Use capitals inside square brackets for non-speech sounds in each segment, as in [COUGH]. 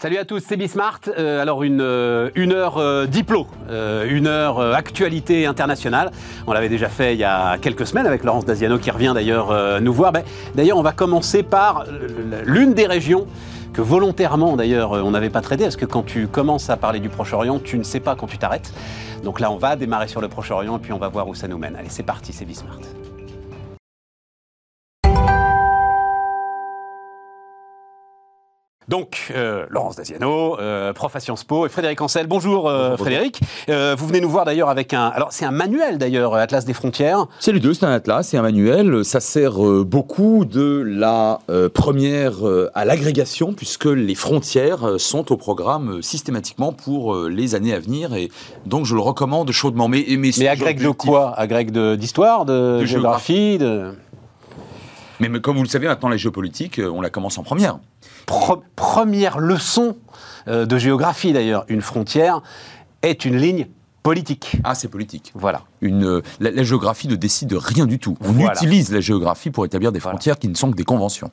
Salut à tous, c'est Bismart. Euh, alors une, euh, une heure euh, euh, une heure actualité internationale. On l'avait déjà fait il y a quelques semaines avec Laurence Daziano qui revient d'ailleurs nous voir. Ben, d'ailleurs, on va commencer par l'une des régions que volontairement d'ailleurs on n'avait pas traité parce que quand tu commences à parler du Proche-Orient, tu ne sais pas quand tu t'arrêtes. Donc là, on va démarrer sur le Proche-Orient et puis on va voir où ça nous mène. Allez, c'est parti, c'est Bismart. Donc, euh, Laurence Daziano, euh, prof à Sciences Po, et Frédéric Ancel. Bonjour, euh, Frédéric. Vous venez nous voir d'ailleurs avec un... Alors, c'est un manuel d'ailleurs, Atlas des frontières. C'est les deux, c'est un atlas, c'est un manuel. Ça sert beaucoup de la première à l'agrégation, puisque les frontières sont au programme systématiquement pour les années à venir. Et donc, je le recommande chaudement. Mais, mais, Mais agrègue de quoi? Agrègue de- d'histoire, de, De géographie, de... mais, mais comme vous le savez, maintenant, la géopolitique, euh, on la commence en première. Pro- première leçon euh, de géographie d'ailleurs. Une frontière est une ligne politique. Ah, c'est politique. Voilà. Une, euh, la, la géographie ne décide de rien du tout. On Voilà. utilise la géographie pour établir des Voilà. frontières qui ne sont que des conventions.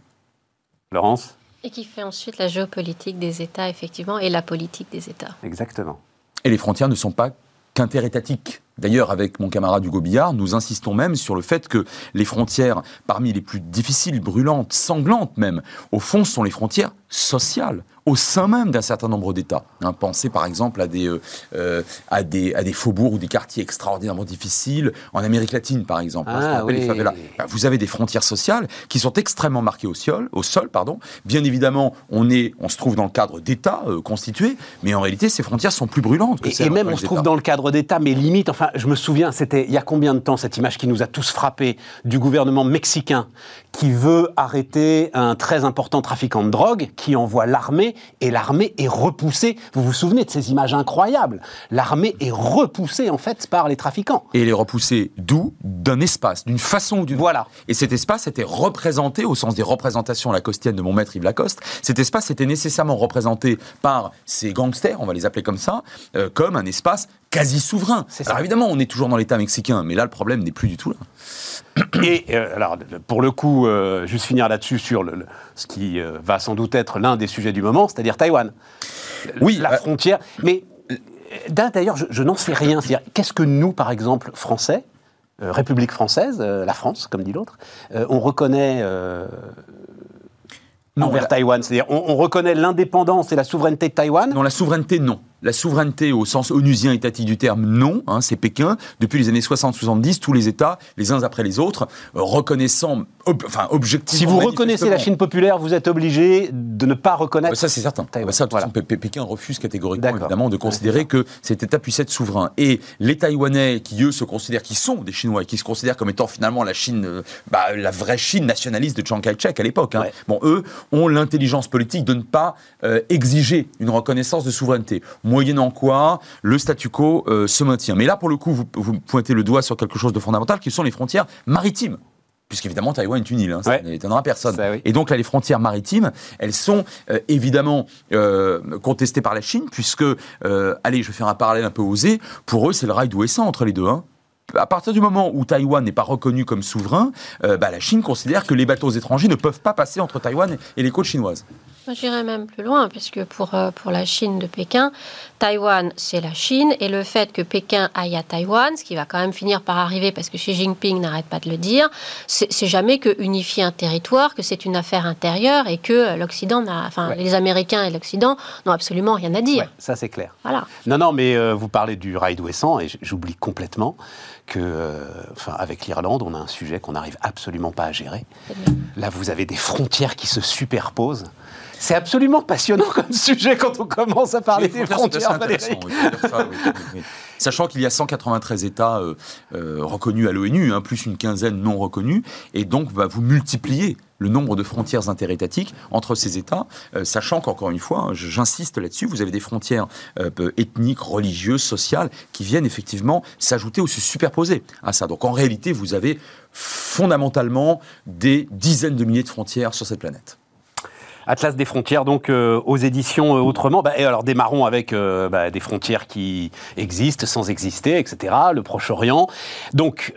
Laurence? Et qui fait ensuite la géopolitique des États, effectivement, et la politique des États. Exactement. Et les frontières ne sont pas qu'interétatiques. D'ailleurs, avec mon camarade Hugo Billard, nous insistons même sur le fait que les frontières, parmi les plus difficiles, brûlantes, sanglantes même, au fond, sont les frontières sociales, au sein même d'un certain nombre d'États. Hein, pensez par exemple à des, euh, euh, à, des, à des faubourgs ou des quartiers extraordinairement difficiles, en Amérique latine par exemple, hein, ce qu'on Ah, les favelas. Ben, vous avez des frontières sociales qui sont extrêmement marquées au sol, au sol pardon. Bien évidemment, on, est, on se trouve dans le cadre d'États euh, constitués, mais en réalité, ces frontières sont plus brûlantes que Et, et même on se trouve dans le cadre d'État, mais limite, enfin, je me souviens, c'était il y a combien de temps cette image qui nous a tous frappés du gouvernement mexicain qui veut arrêter un très important trafiquant de drogue, qui envoie l'armée, et l'armée est repoussée. Vous vous souvenez de ces images incroyables? L'armée est repoussée en fait par les trafiquants. et les repousser d'où? D'un espace, d'une façon ou d'une Voilà. Et cet espace était représenté, au sens des représentations lacostiennes de mon maître Yves Lacoste, cet espace était nécessairement représenté par ces gangsters, on va les appeler comme ça, euh, comme un espace quasi souverain. Alors évidemment, on est toujours dans l'État mexicain, mais là, le problème n'est plus du tout là. Et euh, alors, pour le coup, euh, juste finir là-dessus sur le- le- ce qui euh, va sans doute être l'un des sujets du moment, c'est-à-dire Taïwan. Oui, la frontière. Mais d'ailleurs, je, je n'en sais rien. C'est-à-dire, qu'est-ce que nous, par exemple, Français, République française, la France, comme dit l'autre, on reconnaît Non, envers la- Taïwan? C'est-à-dire, on, on reconnaît l'indépendance et la souveraineté de Taïwan? Non, la souveraineté, non. La souveraineté au sens onusien étatique du terme, non. hein, c'est Pékin. Depuis les années 60-70, tous les États, les uns après les autres, euh, reconnaissant, ob- enfin, objectivement. Si vous reconnaissez la Chine populaire, vous êtes obligé de ne pas reconnaître. Bah ça, c'est certain. Bah ça, de Voilà. façon, Pékin refuse catégoriquement, évidemment, de considérer que cet État puisse être souverain. Et les Taïwanais, qui eux se considèrent, qui sont des Chinois, et qui se considèrent comme étant finalement la Chine, euh, bah, la vraie Chine nationaliste de Chiang Kai-shek à l'époque. hein. Ouais. Bon, eux ont l'intelligence politique de ne pas euh, exiger une reconnaissance de souveraineté. Moyennant quoi, le statu quo euh, se maintient. Mais là, pour le coup, vous, vous pointez le doigt sur quelque chose de fondamental, qui sont les frontières maritimes. Puisqu'évidemment, Taïwan est une île, hein, ça Ouais. n'étonnera personne. Ça, oui. Et donc là, les frontières maritimes, elles sont euh, évidemment euh, contestées par la Chine, puisque, euh, allez, je vais faire un parallèle un peu osé, pour eux, c'est le rail d'Ouessant entre les deux. Hein. À partir du moment où Taïwan n'est pas reconnu comme souverain, bah, la Chine considère que les bateaux étrangers ne peuvent pas passer entre Taïwan et les côtes chinoises. J'irais même plus loin, puisque pour, euh, pour la Chine de Pékin, Taïwan, c'est la Chine, et le fait que Pékin aille à Taïwan, ce qui va quand même finir par arriver, parce que Xi Jinping n'arrête pas de le dire, c'est jamais que unifier un territoire, que c'est une affaire intérieure, et que euh, l'Occident enfin, Ouais. les Américains et l'Occident n'ont absolument rien à dire. Ouais, ça, c'est clair. Voilà. Non, non, mais euh, vous parlez du rail d'Ouessant, et j'oublie complètement que, euh, enfin, avec l'Irlande, on a un sujet qu'on n'arrive absolument pas à gérer. Là, vous avez des frontières qui se superposent. C'est absolument passionnant comme sujet quand on commence à parler des frontières Valérie. oui, ça, oui, oui. Sachant qu'il y a 193 États euh, euh, reconnus à l'ONU, hein, plus une quinzaine non reconnus, et donc bah, vous multipliez le nombre de frontières interétatiques entre ces États, euh, sachant qu'encore une fois, hein, j'insiste là-dessus, vous avez des frontières euh, ethniques, religieuses, sociales, qui viennent effectivement s'ajouter ou se superposer à ça. Donc en réalité, vous avez fondamentalement des dizaines de milliers de frontières sur cette planète. Atlas des frontières, donc euh, aux éditions euh, Autrement. Bah, et alors démarrons avec euh, bah, des frontières qui existent sans exister, etc. Le Proche-Orient. Donc,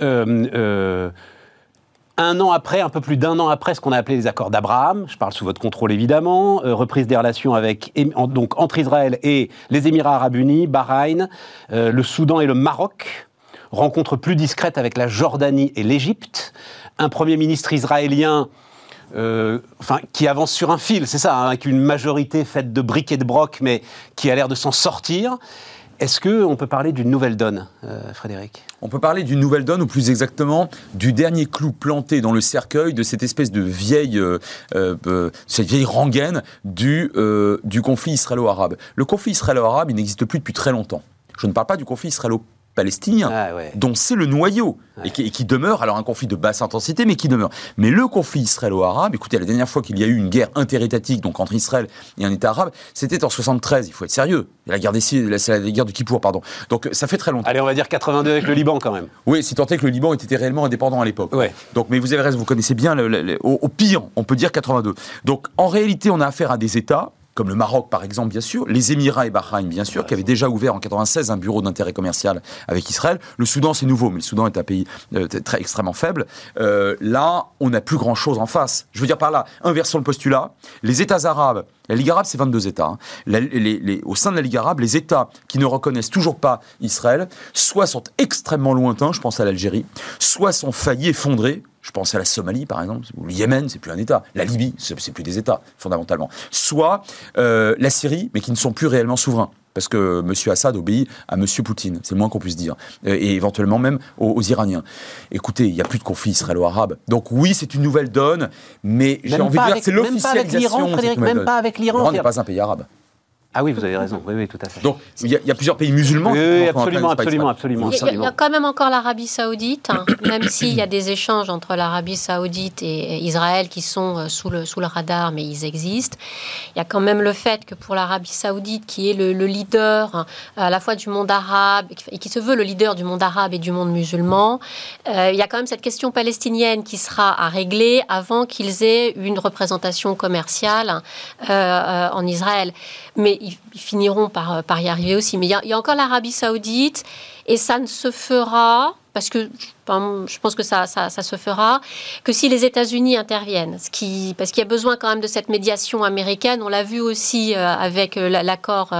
un an après, un peu plus d'un an après ce qu'on a appelé les accords d'Abraham, je parle sous votre contrôle évidemment, reprise des relations avec, donc, entre Israël et les Émirats arabes unis, Bahreïn, le Soudan et le Maroc, rencontre plus discrète avec la Jordanie et l'Égypte, un Premier ministre israélien euh, enfin, qui avance sur un fil, c'est ça, hein, avec une majorité faite de briques et de brocs, mais qui a l'air de s'en sortir. Est-ce qu'on peut parler d'une nouvelle donne, euh, Frédéric? On peut parler d'une nouvelle donne, ou plus exactement du dernier clou planté dans le cercueil de cette espèce de vieille, euh, cette vieille rengaine du, du conflit israélo-arabe. Le conflit israélo-arabe, il n'existe plus depuis très longtemps. Je ne parle pas du conflit israélo palestinien, ah dont c'est le noyau, et, qui, demeure, alors un conflit de basse intensité, mais qui demeure. Mais le conflit israélo-arabe, écoutez, la dernière fois qu'il y a eu une guerre interétatique, donc entre Israël et un État arabe, c'était en 73, il faut être sérieux. La guerre, des, c'est la guerre de Kippour, pardon. Donc ça fait très longtemps. Allez, on va dire 82 avec le Liban quand même. Oui, si tant est que le Liban était réellement indépendant à l'époque. Ouais. Donc, mais vous avez raison, vous connaissez bien, au, au pire, on peut dire 82. Donc en réalité, on a affaire à des États comme le Maroc par exemple, bien sûr, les Émirats et Bahreïn, bien sûr, qui avaient déjà ouvert en 96 un bureau d'intérêt commercial avec Israël. Le Soudan, c'est nouveau, mais le Soudan est un pays euh, très extrêmement faible. Euh, là, on n'a plus grand-chose en face. Je veux dire par là, inversons le postulat. Les États arabes, la Ligue arabe, c'est 22 États. Hein. les, au sein de la Ligue arabe, les États qui ne reconnaissent toujours pas Israël, soit sont extrêmement lointains, je pense à l'Algérie, soit sont faillis, effondrés, je pense à la Somalie, par exemple, ou le Yémen, c'est plus un État. La Libye, c'est plus des États, fondamentalement. Soit euh, la Syrie, mais qui ne sont plus réellement souverains parce que M. Assad obéit à M. Poutine, c'est le moins qu'on puisse dire, euh, et éventuellement même aux, Iraniens. Écoutez, il n'y a plus de conflit israélo-arabe. Donc oui, c'est une nouvelle donne, mais j'ai envie de dire que c'est l'officialisation. Même pas avec l'Iran. L'Iran n'est pas un pays arabe. Ah oui, vous avez raison. Oui, oui, tout à fait. Donc, il y, a plusieurs pays musulmans. Oui, absolument, absolument, absolument, Il y, a, quand même encore l'Arabie Saoudite, hein, [COUGHS] même s'il y a des échanges entre l'Arabie Saoudite et Israël qui sont euh, sous le, sous le radar, mais ils existent. Il y a quand même le fait que pour l'Arabie Saoudite, qui est le, leader hein, à la fois du monde arabe et qui se veut le leader du monde arabe et du monde musulman, euh, il y a quand même cette question palestinienne qui sera à régler avant qu'ils aient une représentation commerciale euh, en Israël. Mais ils, finiront par, euh, par y arriver aussi. Mais il y, a, encore l'Arabie saoudite, et ça ne se fera, parce que je pense que ça, ça, se fera, que si les États-Unis interviennent. Ce qui, parce qu'il y a besoin quand même de cette médiation américaine. On l'a vu aussi euh, avec euh, l'accord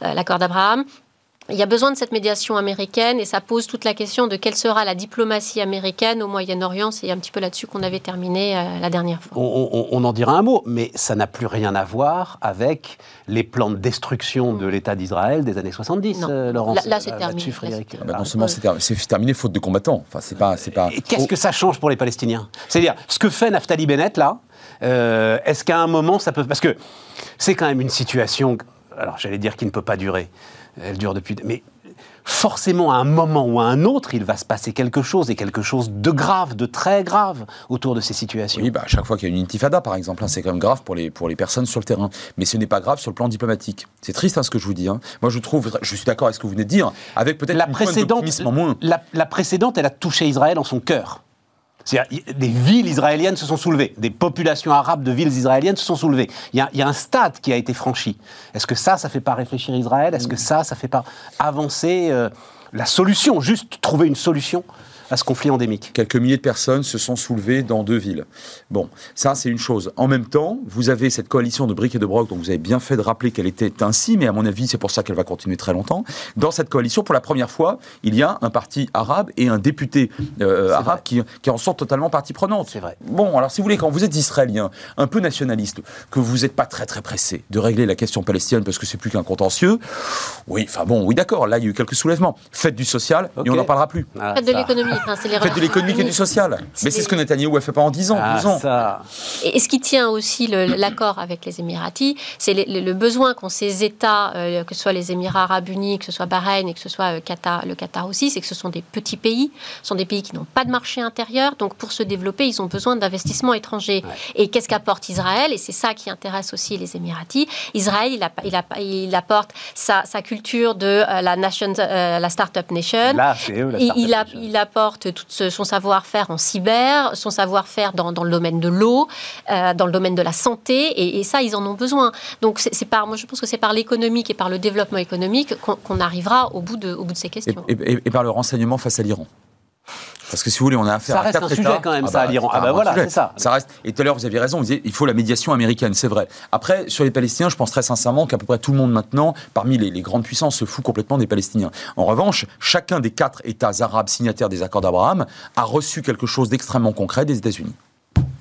l'accord d'Abraham. Il y a besoin de cette médiation américaine et ça pose toute la question de quelle sera la diplomatie américaine au Moyen-Orient. C'est un petit peu là-dessus qu'on avait terminé euh, la dernière fois. On, en dira un mot, mais ça n'a plus rien à voir avec les plans de destruction de l'État d'Israël des années 70, euh, Laurence. Là, c'est terminé. Ah bah non seulement c'est terminé, faute de combattants. Enfin, c'est pas, pas. Qu'est-ce que ça change pour les Palestiniens? C'est-à-dire, ce que fait Naftali Bennett là, euh, est-ce qu'à un moment ça peut, parce que c'est quand même une situation, alors j'allais dire qui ne peut pas durer elle dure depuis. Mais forcément, à un moment ou à un autre, il va se passer quelque chose, et quelque chose de grave, de très grave, autour de ces situations. Oui, bah, à chaque fois qu'il y a une intifada, par exemple, hein, c'est quand même grave pour les, pour les personnes sur le terrain. Mais ce n'est pas grave sur le plan diplomatique. C'est triste hein, ce que je vous dis. Hein. Moi, je trouve, je suis d'accord avec ce que vous venez de dire, avec peut-être la précédente, moins. la précédente, elle a touché Israël en son cœur. C'est-à-dire, des villes israéliennes se sont soulevées, des populations arabes de villes israéliennes se sont soulevées. Il y a, un stade qui a été franchi. Est-ce que ça, ça ne fait pas réfléchir Israël? Est-ce que ça, ça ne fait pas avancer euh, la solution Juste trouver une solution? À ce conflit endémique. Quelques milliers de personnes se sont soulevées dans deux villes. Bon, ça c'est une chose. En même temps, vous avez cette coalition de briques et de brocs dont vous avez bien fait de rappeler qu'elle était ainsi, mais à mon avis c'est pour ça qu'elle va continuer très longtemps. Dans cette coalition, pour la première fois, il y a un parti arabe et un député euh, arabe qui, qui, en sont totalement partie prenante. C'est vrai. Bon, alors si vous voulez, quand vous êtes israélien, un peu nationaliste, que vous n'êtes pas très très pressé de régler la question palestinienne parce que c'est plus qu'un contentieux, oui, enfin bon, oui d'accord, là il y a eu quelques soulèvements. Faites du social et on n'en parlera plus. Faites de l'économie. Faites de l'économique et du social. Mais c'est ce que Netanyahou a fait pendant 10 ans, ah, 12 ans. Et ce qui tient aussi l'accord avec les Émiratis, c'est le, besoin qu'ont ces États, euh, que ce soit les Émirats arabes unis, que ce soit Bahreïn et que ce soit euh, Qatar, le Qatar aussi, c'est que ce sont des petits pays, ce sont des pays qui n'ont pas de marché intérieur, donc pour se développer, ils ont besoin d'investissements étrangers. Et qu'est-ce qu'apporte Israël? Et c'est ça qui intéresse aussi les Émiratis. Israël, il, a, il, a, il apporte sa, sa, culture de euh, la, nation, la Startup Nation. Là, eux, la il, il, apporte tout son savoir-faire en cyber, son savoir-faire dans, le domaine de l'eau, euh, dans le domaine de la santé, et, ça, ils en ont besoin. Donc, c'est par, moi, je pense que c'est par l'économique et par le développement économique qu'on arrivera au bout de ces questions. Et, par le renseignement face à l'Iran Parce que si vous voulez, on a affaire Ça à reste quatre un sujet États. quand même, Ah ça, à l'Iran. c'est Ah bah voilà, c'est ça. Ça reste. Et tout à l'heure, vous aviez raison. Vous disiez, il faut la médiation américaine, c'est vrai. Après, sur les Palestiniens, je pense très sincèrement qu'à peu près tout le monde maintenant, parmi les, les grandes puissances, se fout complètement des Palestiniens. En revanche, chacun des quatre États arabes signataires des accords d'Abraham a reçu quelque chose d'extrêmement concret des États-Unis.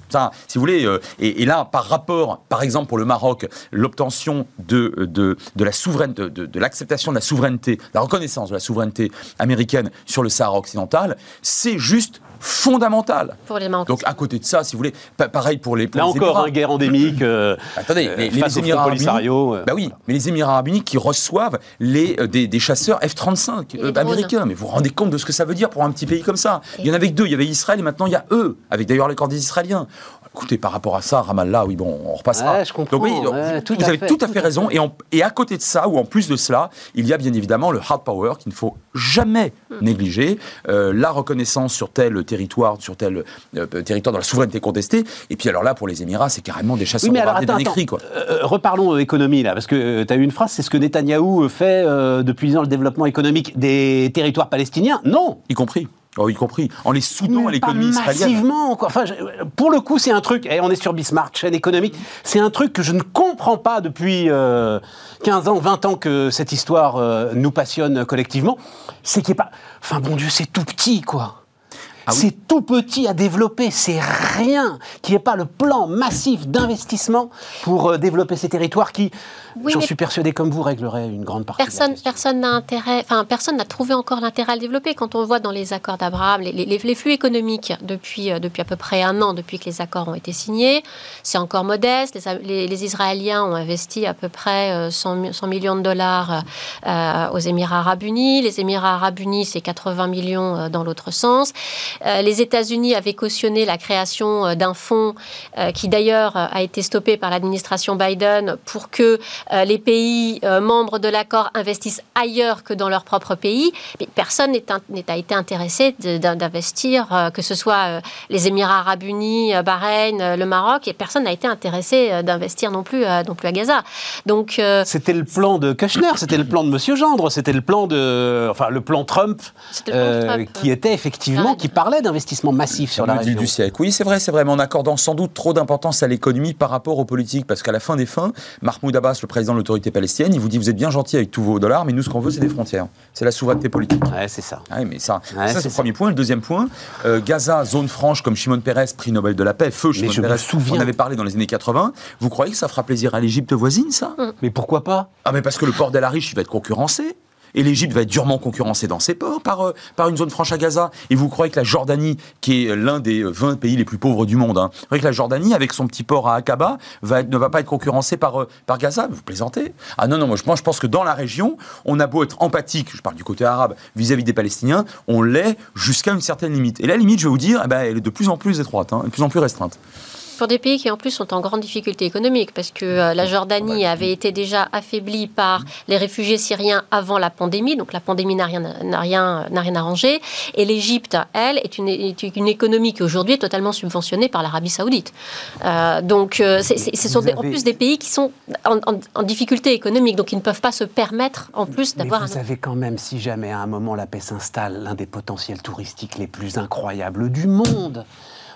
Si vous voulez, euh, et, là, par rapport, par exemple, pour le Maroc, l'obtention de, de, de la souveraineté, de, de- de l'acceptation de la souveraineté, la reconnaissance de la souveraineté américaine sur le Sahara occidental, c'est juste fondamental. Pour les. Donc, à côté de ça, si vous voulez, pa- pareil pour les, pour Là les encore, Émirats. un guerre endémique. euh, Attendez, euh, les, les Émirats arabes euh, bah oui, mais les Émirats arabes unis qui reçoivent les, euh, des, des chasseurs F-35 Et euh, les drones. américains. Mais vous vous rendez compte de ce que ça veut dire pour un petit pays comme ça? Il y en avait que deux, il y avait Israël et maintenant il y a eux, avec d'ailleurs l'accord des Israéliens. Écoutez, par rapport à ça, Ramallah, oui, bon, on repassera. Ouais, je comprends, Donc oui, ouais, vous, tout vous à avez fait, tout à tout fait à raison. fait. Et, en- et à côté de ça, ou en plus de cela, il y a bien évidemment le hard power qu'il ne faut jamais Hmm. négliger. Euh, la reconnaissance sur tel territoire, sur tel euh, territoire dans la souveraineté contestée. Et puis alors là, pour les Émirats, c'est carrément des chasseurs Oui, mais alors bombardés attends, attends. écrit, quoi. Euh, reparlons euh, économie là, parce que tu as eu une phrase, c'est ce que Netanyahou fait euh, depuis dans le développement économique des territoires palestiniens. Non, Y compris. Oh, y compris. En les soudant à l'économie israélienne. massivement. Quoi. Enfin, je- pour le coup, c'est un truc. Et on est sur Bismarck, chaîne économique. C'est un truc que je ne comprends pas depuis euh, 15 ans, 20 ans que cette histoire euh, nous passionne collectivement. C'est qu'il n'y a pas. Enfin, bon Dieu, c'est tout petit, quoi. Ah oui. C'est tout petit à développer, c'est rien. Qu'il n'y ait pas le plan massif d'investissement pour euh, développer ces territoires qui, Oui, j'en suis persuadé comme vous, régleraient une grande partie. de la Personne, question. personne n'a intérêt, enfin personne n'a trouvé encore l'intérêt à le développer. Quand on voit dans les accords d'Abraham, les, les- les flux économiques depuis, euh, depuis à peu près un an, depuis que les accords ont été signés, c'est encore modeste. Les, les- les Israéliens ont investi à peu près euh, 100, mi- 100 millions de dollars euh, aux Émirats arabes unis. Les Émirats arabes unis, c'est 80 millions euh, dans l'autre sens. Euh, les États-Unis avaient cautionné la création euh, d'un fonds euh, qui d'ailleurs a été stoppé par l'administration Biden pour que les pays membres de l'accord investissent ailleurs que dans leur propre pays. Mais personne n'a été intéressé d'investir, que ce soit les Émirats arabes unis, Bahreïn, le Maroc, et personne n'a été intéressé d'investir non plus, non plus à Gaza. Donc, C'était le plan de Kushner, c'était le plan de Monsieur Gendre, c'était le plan de, enfin le plan Trump, le plan euh, qui était effectivement, qui parlait d'investissement massif sur la région. du siècle. Oui, c'est vrai, c'est vrai, mais en accordant sans doute trop d'importance à l'économie par rapport aux politiques, parce qu'à la fin des fins, Mahmoud Abbas, le président de l'autorité palestinienne, il vous dit vous êtes bien gentil avec tous vos dollars, mais nous ce qu'on veut c'est des frontières, c'est la souveraineté politique. Ouais, c'est ça. Oui, mais ça, Ouais, ça c'est le ça. premier point. Le deuxième point, euh, Gaza, zone franche comme Shimon Peres, prix Nobel de la paix, feu Shimon je me Peres, souviens. on avait parlé dans les années 80. Vous croyez que ça fera plaisir à l'Égypte voisine, ça? Mais pourquoi pas? Ah mais parce que le port d'El Arish, il va être concurrencé. Et l'Égypte va être durement concurrencée dans ses ports par, euh, par une zone franche à Gaza. Et vous croyez que la Jordanie, qui est l'un des euh, 20 pays les plus pauvres du monde, hein, la Jordanie, avec son petit port à Aqaba, ne va pas être concurrencée par, euh, par Gaza? Vous plaisantez? Ah non, non, moi je, moi je pense que dans la région, on a beau être empathique, je parle du côté arabe, vis-à-vis des Palestiniens, on l'est jusqu'à une certaine limite. Et la limite, je vais vous dire, eh ben, elle est de plus en plus étroite, hein, de plus en plus restreinte. Pour des pays qui en plus sont en grande difficulté économique, parce que euh, la Jordanie avait été déjà affaiblie par les réfugiés syriens avant la pandémie, donc la pandémie n'a rien, n'a rien, n'a rien arrangé, et l'Égypte, elle, est une, est une économie qui aujourd'hui est totalement subventionnée par l'Arabie saoudite. Euh, donc euh, c'est- c'est- ce sont des- en plus des pays qui sont en, en- en difficulté économique, donc ils ne peuvent pas se permettre en plus Mais d'avoir un... vous avez quand même, si jamais à un moment la paix s'installe, l'un des potentiels touristiques les plus incroyables du monde.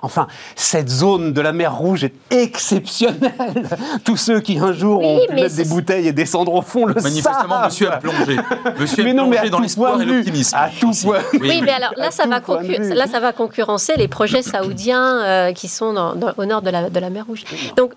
Enfin, cette zone de la mer Rouge est exceptionnelle. [LAUGHS] Tous ceux qui un jour Oui, ont pu mais mettre des bouteilles et descendre au fond le Manifestement, savent. monsieur a plongé. Monsieur Mais a non, mais plongé à dans l'espoir et l'optimisme. À tout point. Oui, mais alors là, ça, va là, ça concurrencer les projets saoudiens euh, qui sont dans- dans- au nord de la, de la mer Rouge. Donc,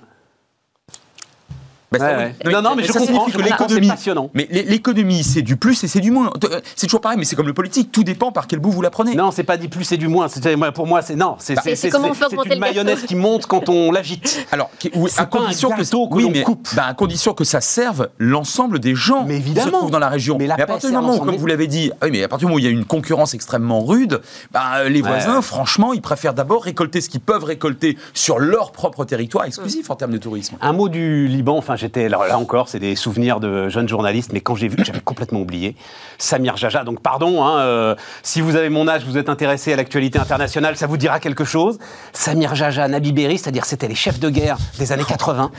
Bah, Ouais, ouais. Non, non, mais je ça comprends, que l'économie, c'est passionnant. mais l'é- l'économie, c'est du plus et c'est du moins. C'est toujours pareil, mais c'est comme le politique. Tout dépend par quel bout vous la prenez. Non, c'est pas dit plus et du moins. Pour moi, c'est non. C'est augmenter une mayonnaise qui monte quand on l'agite. Alors, à condition que, oui, coupe. bah, à condition que ça serve l'ensemble des gens Mais qui se évidemment. trouvent dans la région. Mais la à partir du moment où, comme vous l'avez dit, ah oui, mais à partir du moment où il y a une concurrence extrêmement rude, bah, les voisins, Ouais. franchement, ils préfèrent d'abord récolter ce qu'ils peuvent récolter sur leur propre territoire exclusif en termes de tourisme. Un mot du Liban, enfin j'étais là, là encore, c'est des souvenirs de jeunes journalistes, mais quand j'ai vu, j'avais complètement oublié, Samir Jaja, donc pardon, hein, euh, si vous avez mon âge, vous êtes intéressé à l'actualité internationale, ça vous dira quelque chose. Samir Jaja, Nabi Berri, c'est-à-dire c'était les chefs de guerre des années 80.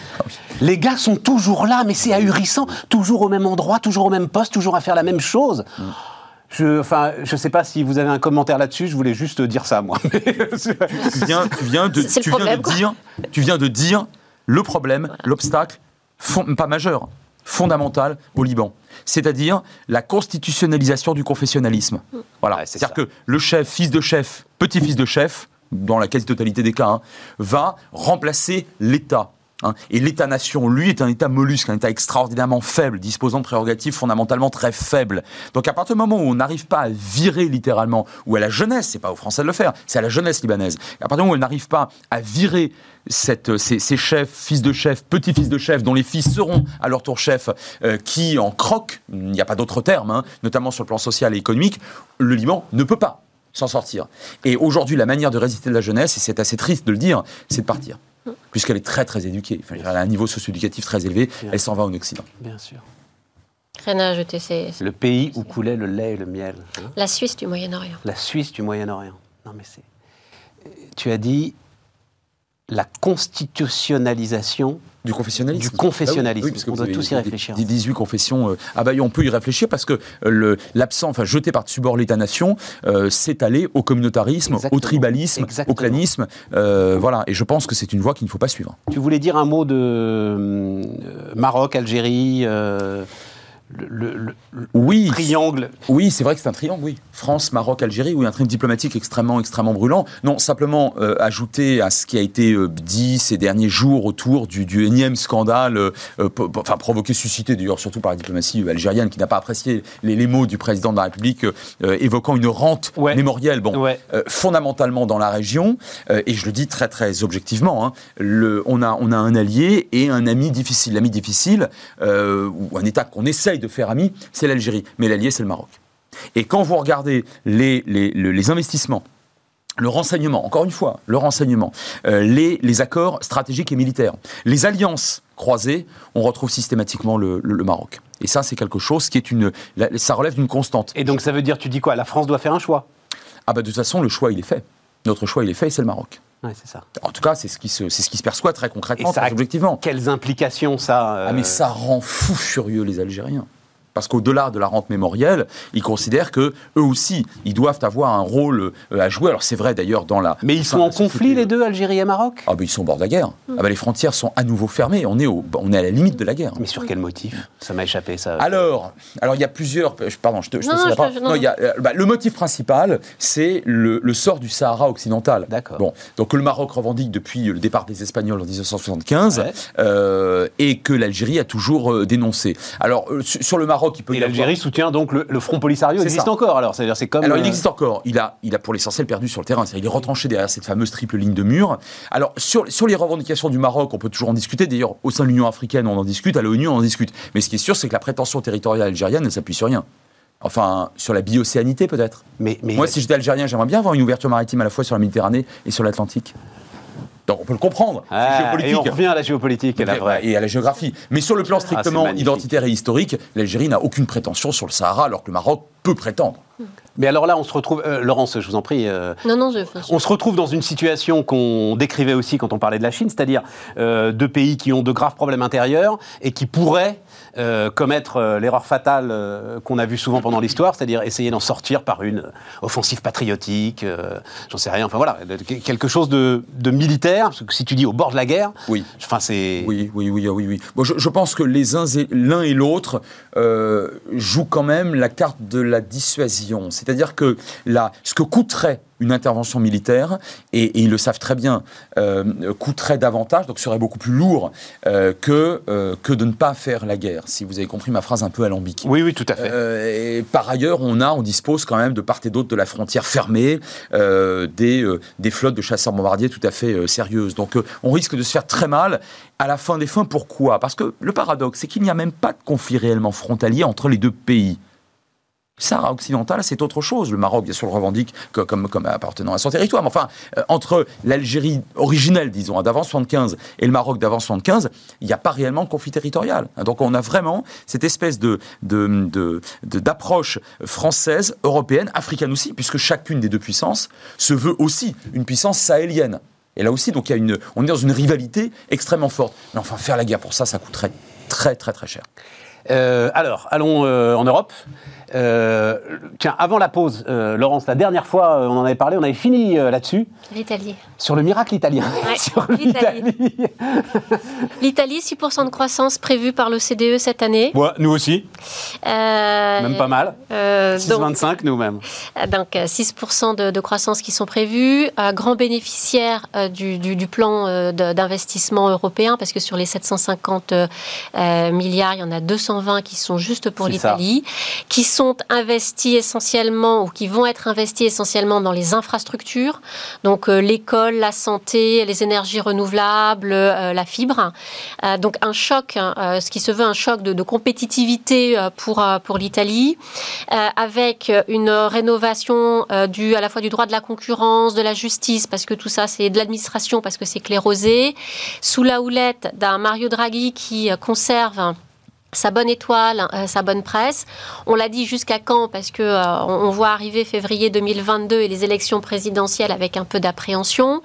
Les gars sont toujours là, mais c'est ahurissant, toujours au même endroit, toujours au même poste, toujours à faire la même chose. Je, enfin, je sais pas si vous avez un commentaire là-dessus. Je voulais juste dire ça, moi. [LAUGHS] tu viens, tu viens de, C'est le tu viens problème, de quoi. dire, tu viens de dire le problème, l'obstacle, fond- pas majeur, fondamental au Liban. C'est-à-dire la constitutionnalisation du confessionnalisme. Voilà. Ouais, c'est C'est-à-dire que le chef, fils de chef, petit-fils de chef, dans la quasi-totalité des cas, hein, va remplacer l'État. Hein. Et l'État-nation, lui, est un État mollusque, un État extraordinairement faible, disposant de prérogatives fondamentalement très faibles. Donc à partir du moment où on n'arrive pas à virer littéralement, ou à la jeunesse, c'est pas aux Français de le faire, c'est à la jeunesse libanaise, à partir du moment où elle n'arrive pas à virer ces, ces chefs, fils de chefs, petits-fils de chefs, dont les fils seront à leur tour chefs, euh, qui en croquent, il n'y a pas d'autre terme, hein, notamment sur le plan social et économique, le Liban ne peut pas s'en sortir. Et aujourd'hui, la manière de résister de la jeunesse, et c'est assez triste de le dire, c'est de partir. Puisqu'elle est très très éduquée, Enfin, elle a un niveau socio-éducatif très élevé, elle s'en va en Occident. Bien sûr. Rien à ajouter, c'est Le pays où coulait le lait et le miel. hein. la Suisse du Moyen-Orient. La Suisse du Moyen-Orient. Non, mais c'est. Tu as dit la constitutionnalisation. Du confessionnalisme. Du confessionnalisme. Ah oui, parce que On doit tous y réfléchir. des 18 confessions. euh, ah bah on peut y réfléchir parce que euh, l'absent, enfin jeté par-dessus bord l'État-nation, euh, s'est allé au communautarisme, Exactement. au tribalisme, Exactement. au clanisme. euh, voilà. Et je pense que c'est une voie qu'il ne faut pas suivre. Tu voulais dire un mot de Maroc, Algérie, le, le- le- le Oui, triangle. Oui, c'est vrai que c'est un triangle, oui. France, Maroc, Algérie, oui, un triangle diplomatique extrêmement, extrêmement brûlant. Non, simplement euh, ajouter à ce qui a été euh, dit ces derniers jours autour du, du énième scandale, euh, po- po- enfin provoqué, suscité d'ailleurs surtout par la diplomatie algérienne qui n'a pas apprécié les, les mots du président de la République évoquant une rente Ouais. mémorielle. Bon, Ouais. fondamentalement dans la région, et je le dis très très objectivement, hein, le, on, a, on a un allié et un ami difficile. L'ami difficile, ou un État qu'on essaye de faire ami, c'est l'Algérie, mais l'allié c'est le Maroc. Et quand vous regardez les, les, le- les investissements, le renseignement, encore une fois, le renseignement, euh, les, les accords stratégiques et militaires, les alliances croisées, on retrouve systématiquement le, le- le Maroc. Et ça, c'est quelque chose qui est une. ça relève d'une constante. Et donc ça veut dire, tu dis quoi? La France doit faire un choix? Ah, bah, de toute façon, le choix, il est fait. Notre choix, il est fait, et c'est le Maroc. Ouais, c'est ça. En tout cas, c'est ce qui se, c'est ce qui se perçoit très concrètement, Et ça très objectivement. Quelles implications ça euh, Ah, mais ça rend fou furieux les Algériens. Parce qu'au-delà de la rente mémorielle, ils considèrent que eux aussi, ils doivent avoir un rôle euh, à jouer. Alors c'est vrai d'ailleurs dans la. Mais ils sont enfin, en conflit les deux, Algérie et Maroc? Ah ben ils sont au bord de la guerre. Ah ben les frontières sont à nouveau fermées. On est, au, on est à la limite de la guerre. Mais sur quel motif? Ça m'a échappé ça. Alors, alors il y a plusieurs. Pardon, je te, je Non, non, pas. je- non, Non, il y a, euh, bah, le motif principal, c'est le, le sort du Sahara occidental. D'accord. Bon, donc que le Maroc revendique depuis le départ des Espagnols en 1975 Ouais. euh, et que l'Algérie a toujours dénoncé. Alors sur le Maroc, il peut Et l'Algérie soutient donc le, le Front Polisario C'est existe ça. encore. Alors c'est-à-dire c'est comme. Alors, il euh, existe encore. Il a, il a pour l'essentiel perdu sur le terrain. Il est retranché derrière cette fameuse triple ligne de mur. Alors, sur, sur les revendications du Maroc, on peut toujours en discuter. D'ailleurs, au sein de l'Union africaine, on en discute. À l'ONU, on en discute. Mais ce qui est sûr, c'est que la prétention territoriale algérienne ne s'appuie sur rien. Enfin, sur la biocéanité, peut-être. Mais, mais Moi, si j'étais algérien, j'aimerais bien avoir une ouverture maritime à la fois sur la Méditerranée et sur l'Atlantique. Donc, on peut le comprendre. Ah, et on revient à la géopolitique, la vraie. Et à la géographie. Mais sur le plan strictement magnifique. identitaire et historique, l'Algérie n'a aucune prétention sur le Sahara, alors que le Maroc peut prétendre. Mais alors là, on se retrouve. euh, Laurence, je vous en prie. euh, Non, non, je. on se retrouve dans une situation qu'on décrivait aussi quand on parlait de la Chine, c'est-à-dire euh, deux pays qui ont de graves problèmes intérieurs et qui pourraient euh, commettre euh, l'erreur fatale euh, qu'on a vue souvent pendant l'histoire, c'est-à-dire essayer d'en sortir par une offensive patriotique, euh, j'en sais rien, enfin voilà, de- de- quelque chose de, de militaire, parce que si tu dis au bord de la guerre, Oui. enfin c'est... Oui, oui, oui, oui, oui. Bon, je, je pense que les uns et l'un et l'autre euh, jouent quand même la carte de la dissuasion. C'est-à-dire que la, ce que coûterait une intervention militaire, et, et ils le savent très bien, euh, coûterait davantage, donc serait beaucoup plus lourd euh, que, euh, que de ne pas faire la guerre, si vous avez compris ma phrase un peu alambiquée. Oui, oui, tout à fait. Et par ailleurs, on a, on dispose quand même de part et d'autre de la frontière fermée des, des flottes de chasseurs bombardiers tout à fait sérieuses. Donc, on risque de se faire très mal à la fin des fins. Pourquoi? Parce que le paradoxe, c'est qu'il n'y a même pas de conflit réellement frontalier entre les deux pays. Sahara occidental, c'est autre chose. Le Maroc, bien sûr, le revendique co- comme, appartenant à son territoire. Mais enfin, euh, entre l'Algérie originelle, disons, hein, d'avant 75, et le Maroc d'avant 75, il n'y a pas réellement de conflit territorial. Hein, Donc on a vraiment cette espèce d'approche française, européenne, africaine aussi, puisque chacune des deux puissances se veut aussi une puissance sahélienne. Et là aussi, donc, on est dans une rivalité extrêmement forte. Mais enfin, faire la guerre pour ça, ça coûterait très, très, très cher. Euh, alors, allons euh, en Europe. Euh, tiens, avant la pause, euh, Laurence, la dernière fois, euh, on en avait parlé, on avait fini euh, là-dessus, L'Italie. sur le miracle italien. Ouais, [LAUGHS] sur l'Italie. l'Italie. [LAUGHS] L'Italie, 6% de croissance prévue par l'OCDE cette année. Ouais, nous aussi, Euh, même pas mal. euh, donc, 6,25 nous-mêmes. Donc euh, 6% de, de croissance qui sont prévus, euh, grand bénéficiaire euh, du, du- du plan euh, d'investissement européen, parce que sur les 750 euh, euh, milliards, il y en a 220 qui sont juste pour l'Italie, qui sont investis essentiellement, ou qui vont être investis essentiellement dans les infrastructures, donc euh, l'école, la santé, les énergies renouvelables, euh, la fibre. Euh, donc un choc, hein, ce qui se veut un choc de, compétitivité pour, pour l'Italie, avec une rénovation du, à la fois du droit de la concurrence, de la justice, parce que tout ça c'est de l'administration, parce que c'est clérosé, sous la houlette d'un Mario Draghi qui conserve sa bonne étoile, euh, sa bonne presse. On l'a dit jusqu'à quand? Parce que euh, on, voit arriver février 2022 et les élections présidentielles avec un peu d'appréhension.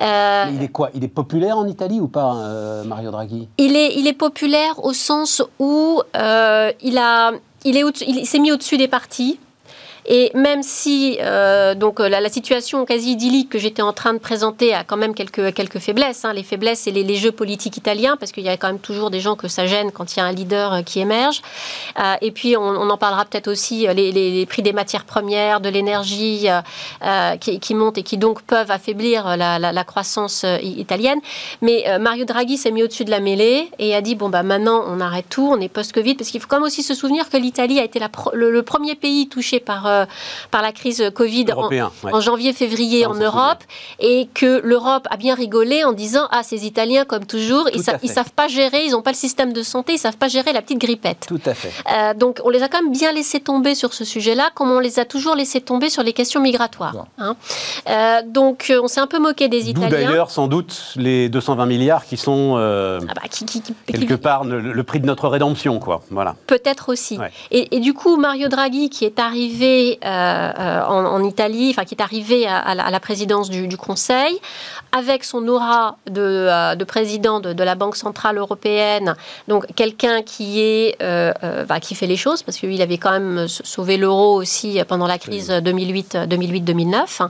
Euh, il est quoi? Il est populaire en Italie ou pas, euh, Mario Draghi? Il est, il est populaire au sens où il, a, il, est au- il s'est mis au-dessus des partis. Et même si euh, donc la, la situation quasi idyllique que j'étais en train de présenter a quand même quelques, quelques faiblesses. hein. Les faiblesses, c'est les, jeux politiques italiens, parce qu'il y a quand même toujours des gens que ça gêne quand il y a un leader euh, qui émerge. Euh, et puis, on, en parlera peut-être aussi, euh, les, prix des matières premières, de l'énergie euh, euh, qui, montent et qui donc peuvent affaiblir la, croissance euh, italienne. Mais euh, Mario Draghi s'est mis au-dessus de la mêlée et a dit bon bah maintenant on arrête tout, on est post-Covid parce qu'il faut quand même aussi se souvenir que l'Italie a été le, premier pays touché par euh, par la crise Covid en, Européen. ouais. en janvier-février en Europe et que l'Europe a bien rigolé en disant ah ces Italiens comme toujours ils, sa- ils savent pas gérer, ils n'ont pas le système de santé, ils savent pas gérer la petite grippette. Tout à fait. Euh, donc on les a quand même bien laissés tomber sur ce sujet-là, comme on les a toujours laissés tomber sur les questions migratoires. hein. Euh, donc euh, on s'est un peu moqué des Italiens. d'ailleurs, sans doute, les 220 milliards qui sont euh, Ah bah, qui- qui- qui- quelque part le, le prix de notre rédemption, quoi. Voilà. Peut-être aussi. Ouais. Et, et du coup, Mario Draghi, qui est arrivé euh, euh, en, en Italie, enfin qui est arrivé à, à la, à la présidence du, du Conseil, avec son aura de, euh, de président de, de la Banque centrale européenne, donc quelqu'un qui est euh, bah, qui fait les choses, parce qu'il avait quand même sauvé l'euro aussi pendant la crise 2008 2008-2009,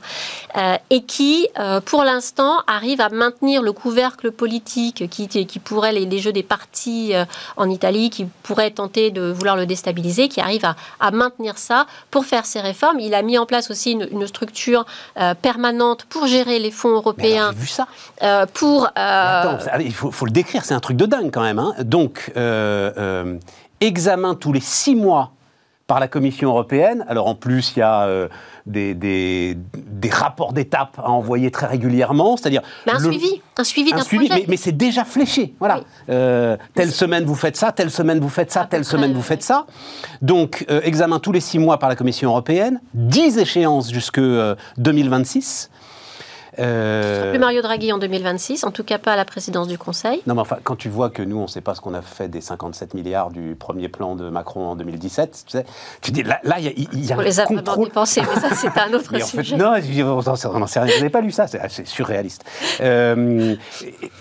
euh, et qui, pour l'instant, arrive à maintenir le couvercle politique qui, qui pourrait les, les jeux des partis en Italie, qui pourrait tenter de vouloir le déstabiliser, qui arrive à, à maintenir ça pour faire ses réformes. Il a mis en place aussi une, une structure euh, permanente pour gérer les fonds Mais européens, j'ai vu ça. euh, pour... euh, Attends, il faut, faut le décrire, c'est un truc de dingue quand même. hein. Donc, examen tous les six mois par la Commission européenne. Alors en plus, il y a euh, des, des- des rapports d'étape à envoyer très régulièrement, c'est-à-dire mais un le- suivi, un suivi un d'un suivi, projet. mais, mais c'est déjà fléché. Voilà. Oui. Euh, telle semaine vous faites ça, telle semaine vous faites ça, À telle près, semaine vous ouais. faites ça. Donc euh, examen tous les six mois par la Commission européenne, 10 échéances jusque euh, 2026. Euh, Plus Mario Draghi en 2026, en tout cas pas à la présidence du Conseil. non, mais enfin, quand tu vois que nous, on ne sait pas ce qu'on a fait des 57 milliards du premier plan de Macron en 2017, tu sais, tu dis, là, il y y a On un les a vraiment contrôle. dépensés, mais ça c'est un autre [LAUGHS] Mais en fait, sujet. non, je- on n'en sait- rien. Vous n'avez pas lu ça, c'est surréaliste. Euh,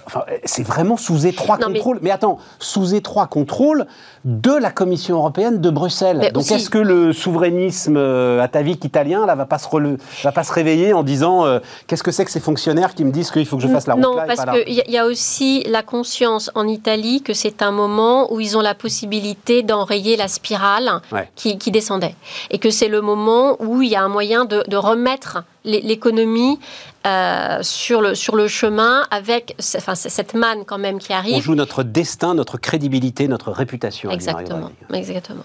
enfin, c'est vraiment sous étroit Non, contrôle. Mais... attends, sous étroit contrôle de la Commission européenne de Bruxelles. Mais Donc aussi- est-ce que le souverainisme euh, atavique italien là va pas se rele- va pas se réveiller en disant euh, qu'est-ce que c'est que ces fonctionnaires qui me disent qu'il faut que je fasse la route Non, là parce qu'il y, a- y a aussi la conscience en Italie que c'est un moment où ils ont la possibilité d'enrayer la spirale Ouais. qui, qui descendait. Et que c'est le moment où il y a un moyen de, de remettre l'é- l'économie euh, sur, le, sur le chemin avec enfin, cette manne quand même qui On arrive. joue notre destin, notre crédibilité, notre réputation. Exactement, exactement.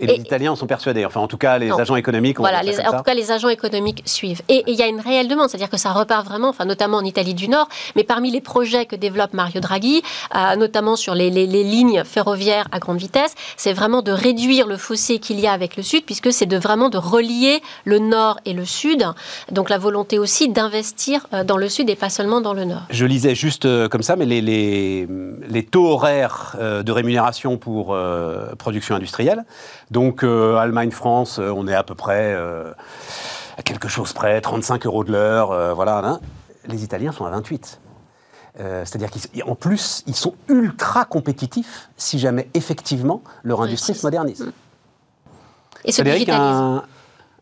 Et les Italiens en sont persuadés. Enfin, en tout cas, les Non. agents économiques. on Voilà, les- en tout cas, les agents économiques suivent. Et il y a une réelle demande, c'est-à-dire que ça repart vraiment, enfin, notamment en Italie du Nord, mais parmi les projets que développe Mario Draghi, euh, notamment sur les, les- les lignes ferroviaires à grande vitesse, c'est vraiment de réduire le fossé qu'il y a avec le Sud, puisque c'est de vraiment de relier le Nord et le Sud. Donc la volonté aussi d'investir euh, dans le Sud et pas seulement dans le Nord. Je lisais juste euh, comme ça, mais les, taux horaires de rémunération pour euh, production industrielle. Donc, euh, Allemagne-France, euh, on est à peu près euh, à quelque chose près, 35 euros de l'heure, voilà. hein. Les Italiens sont à 28. Euh, C'est-à-dire qu'en plus, ils sont ultra compétitifs si jamais effectivement leur industrie se modernise. Et se Frédéric, digitalise.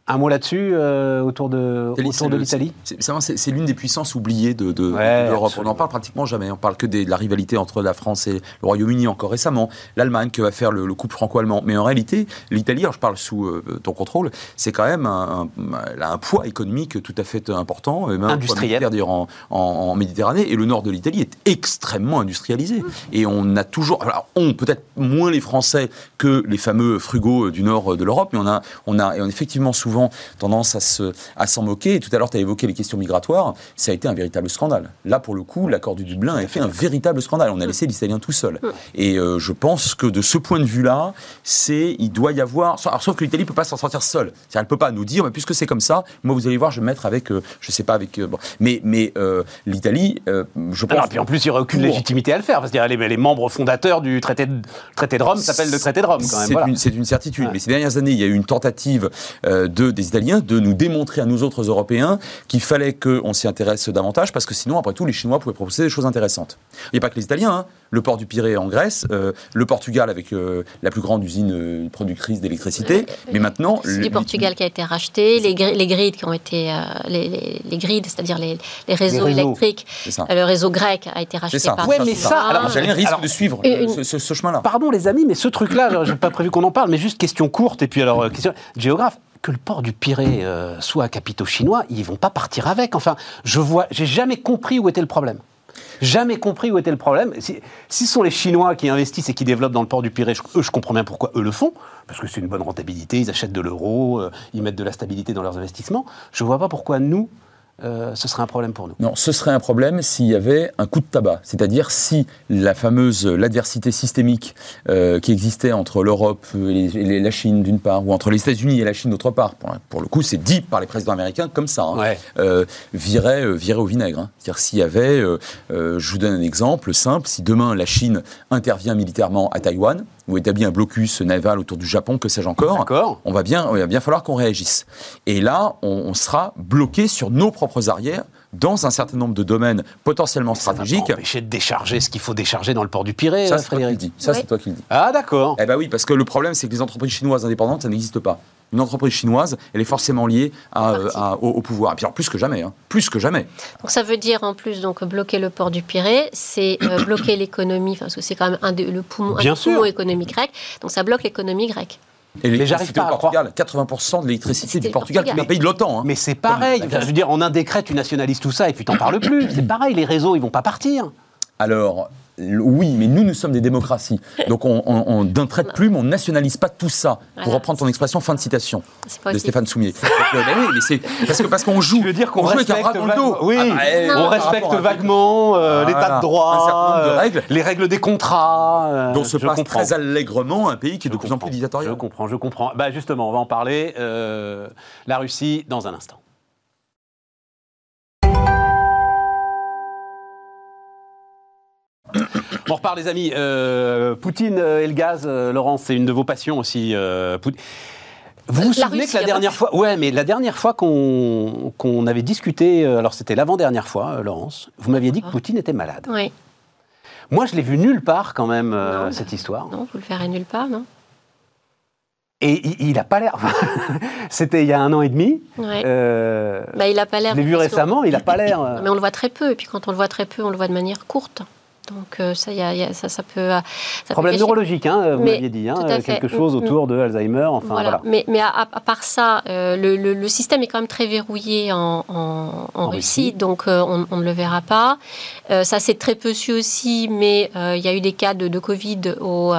Un, mot là-dessus euh, autour de, L'Italie, autour c'est de l'Italie c'est- l'une des puissances oubliées de, de- Ouais, de l'Europe. On n'en parle pratiquement jamais. On parle que des- de la rivalité entre la France et le Royaume-Uni encore récemment. L'Allemagne que va faire le, le couple franco-allemand. Mais en réalité, l'Italie, je parle sous euh, ton contrôle, c'est quand même un, un- elle a un poids économique tout à fait important. et même un poids Industriel. en, en- en Méditerranée. Et le nord de l'Italie est extrêmement industrialisé. Et on a toujours, alors on peut-être moins les Français que les fameux frugaux du nord de l'Europe, mais on a, on a, et on a effectivement souvent tendance à se, à s'en moquer. Et tout à l'heure, tu as évoqué les questions migratoires. Ça a été un véritable scandale. Là, pour le coup, l'accord du Dublin a été un véritable scandale. On a laissé les Italiens tout seuls. Et euh, je pense que de ce point de vue-là, c'est, il doit y avoir. Alors, sauf que l'Italie peut pas s'en sortir seule. C'est-à-dire, elle peut pas nous dire, mais puisque c'est comme ça, moi, vous allez voir, je vais me mettre avec, euh, je sais pas, avec. euh, bon. Mais, mais euh, l'Italie, euh, je Ah pense. non, puis en plus, il n'y aurait aucune pour- légitimité à le faire. Parce que les, les membres fondateurs du traité de, traité de Rome s'appellent le traité de Rome, quand même. C'est voilà. une, certitude. Ouais. Mais ces dernières années, il y a eu une tentative euh, de, des Italiens de nous démontrer à nous autres Européens qu'il fallait qu'on s'y intéresse davantage, parce que sinon, après tout, les Chinois pouvaient proposer des choses intéressantes. Il n'y a pas que les Italiens. hein. Le port du Pirée en Grèce, euh, le Portugal avec euh, la plus grande usine euh, productrice d'électricité. Mais maintenant, C'est le- du Portugal qui a été racheté, les, les grids qui ont été, euh, les, les, les grids, c'est-à-dire les, les réseaux réseaux. électriques, ça. euh, le réseau grec a été racheté ça. par Ouais, Total. mais ça, alors, Les Italiens risquent Alors, de suivre une- ce, ce- ce chemin-là. Pardon les amis, mais ce truc-là, je n'ai pas prévu qu'on en parle, mais juste question courte, et puis alors, question géographe, que le port du Pirée euh, soit à capitaux chinois, ils vont pas partir avec. Enfin, je vois, j'ai jamais compris où était le problème. Jamais compris où était le problème. Si, ce sont les Chinois qui investissent et qui développent dans le port du Pirée, je, eux, je comprends bien pourquoi eux le font, parce que c'est une bonne rentabilité, ils achètent de l'euro, euh, ils mettent de la stabilité dans leurs investissements. Je vois pas pourquoi nous, euh, ce serait un problème pour nous. Non, ce serait un problème s'il y avait un coup de tabac. C'est-à-dire si la fameuse, l'adversité systémique euh, qui existait entre l'Europe et, la Chine d'une part, ou entre les États-Unis et la Chine d'autre part, pour, pour le coup c'est dit par les présidents américains comme ça, hein, Ouais. euh, virait, virait au vinaigre. hein. C'est-à-dire s'il y avait, je vous donne un exemple simple, si demain la Chine intervient militairement à Taïwan, ou établit un blocus naval autour du Japon, que sais-je encore, on va bien, il va bien falloir qu'on réagisse. Et là, on, on sera bloqué sur nos propres arrières dans un certain nombre de domaines potentiellement Ça stratégiques. empêcher de décharger ce qu'il faut décharger dans le port du Pirée, Ça, euh, c'est toi qui le Frédéric. dis. Ça, c'est toi qui le dis. Ah d'accord. Eh ben oui, parce que le problème, c'est que les entreprises chinoises indépendantes, ça n'existe pas. Une entreprise chinoise, elle est forcément liée à, à- au, au pouvoir. Et puis alors, plus que jamais, hein. plus que jamais. Donc ça veut dire en plus donc bloquer le port du Pirée, c'est euh, bloquer l'économie, parce que c'est quand même un le poumon, Bien sûr. économiques grecs. Donc ça bloque l'économie grecque. Et Mais j'arrive l'électricité pas au à Portugal, 80% de l'électricité du Portugal, qui est un pays de l'OTAN. hein. Mais c'est pareil. Comme- Enfin, je veux dire, en un décret, tu nationalises tout ça et puis t'en parles plus. C'est [COUGHS] pareil, les réseaux, ils vont pas partir. Alors, oui, mais nous, nous sommes des démocraties. Donc, on, on- on- d'un trait de plume, on nationalise pas tout ça. Pour Voilà. reprendre ton expression, fin de citation de. Stéphane Soumier. Euh, mais oui, mais c'est parce que parce qu'on joue. Tu veux dire qu'on on joue avec un respecte bras dans le dos. vaguement- oui, Ah bah, eh, on respecte vaguement euh, Voilà. l'état de droit, Un certain nombre de euh, règles. les règles des contrats. euh, dont se passe comprends. très allègrement un pays qui est de Je plus en plus dictatorial. Je comprends, je comprends. Bah justement, on va en parler. euh, la Russie dans un instant. On repart les amis. Euh, Poutine euh, et le gaz, euh, Laurence, c'est une de vos passions aussi. euh, Pout- Vous vous souvenez Russie, que la dernière fois, ouais, mais la dernière fois qu'on avait discuté, alors c'était l'avant-dernière fois, Laurence, vous m'aviez dit que Ah. Poutine était malade. Oui. Moi, je l'ai vu nulle part quand même Non. cette histoire. Non, vous le verrez nulle part, non Et il, il a pas l'air. [LAUGHS] c'était il y a un an et demi. Ouais. Euh, Bah, il a pas l'air. je l'ai vu récemment. Il a pas l'air. Mais on le voit très peu, et puis quand on le voit très peu, on le voit de manière courte. Donc euh, ça, y a- y a- ça, ça peut. euh, ça Problème neurologique, hein, vous m'aviez dit, hein, quelque chose autour de Alzheimer, enfin Voilà. voilà. Mais, mais à, part ça, euh, le, le- le système est quand même très verrouillé en, en- en En Russie, Russie. donc euh, on, on ne le verra pas. Euh, ça c'est très peu su aussi, mais il y a eu des cas de, de Covid au,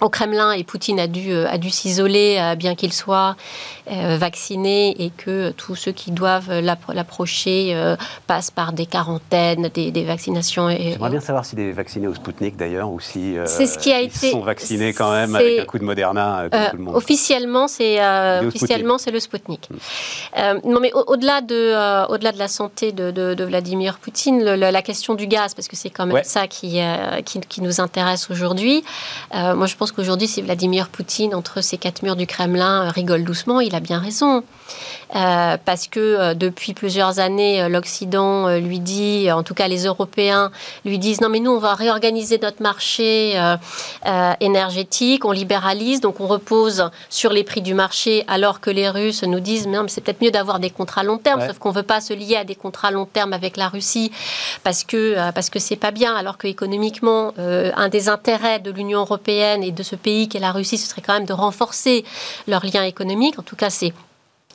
au Kremlin et Poutine a dû, euh, a dû s'isoler, euh, bien qu'il soit euh, vacciné et que tous ceux qui doivent l'appro- l'approcher passent par des quarantaines, des, des vaccinations. J'aimerais bien savoir s'il est vacciné au Sputnik d'ailleurs, ou si euh, ce qui a ils été- sont vaccinés quand même avec un coup de Moderna, comme Euh, tout le monde. officiellement, c'est euh, officiellement c'est le Sputnik. Euh, non, mais au- au-delà de au-delà de la santé de, de- de Vladimir Poutine, le- la question du gaz, parce que c'est quand même Ouais. ça qui, qui qui nous intéresse aujourd'hui. moi, je pense pense qu'aujourd'hui, si Vladimir Poutine, entre ces quatre murs du Kremlin, rigole doucement, il a bien raison. Euh, parce que euh, depuis plusieurs années, euh, l'Occident lui dit, en tout cas les Européens lui disent, non mais nous on va réorganiser notre marché énergétique, on libéralise, donc on repose sur les prix du marché, alors que les Russes nous disent, non mais c'est peut-être mieux d'avoir des contrats long terme, sauf qu'on veut pas se lier à des contrats long terme avec la Russie parce que parce que c'est pas bien, alors que économiquement, un des intérêts de l'Union européenne et de ce pays qu'est la Russie, ce serait quand même de renforcer leurs liens économiques. En tout cas, c'est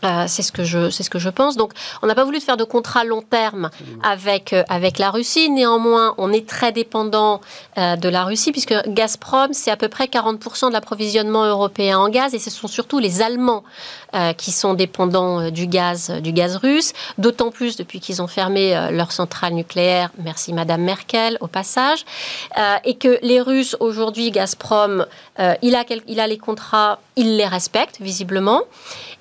euh, c'est ce que je c'est ce que je pense. Donc, on n'a pas voulu faire de contrat long terme avec euh, avec la Russie. Néanmoins, on est très dépendant euh, de la Russie puisque Gazprom c'est à peu près 40% de l'approvisionnement européen en gaz et ce sont surtout les Allemands qui sont dépendants du gaz du gaz russe. D'autant plus depuis qu'ils ont fermé leur centrale nucléaire. Merci Madame Merkel au passage et que les Russes aujourd'hui Gazprom il a il a les contrats, il les respecte visiblement.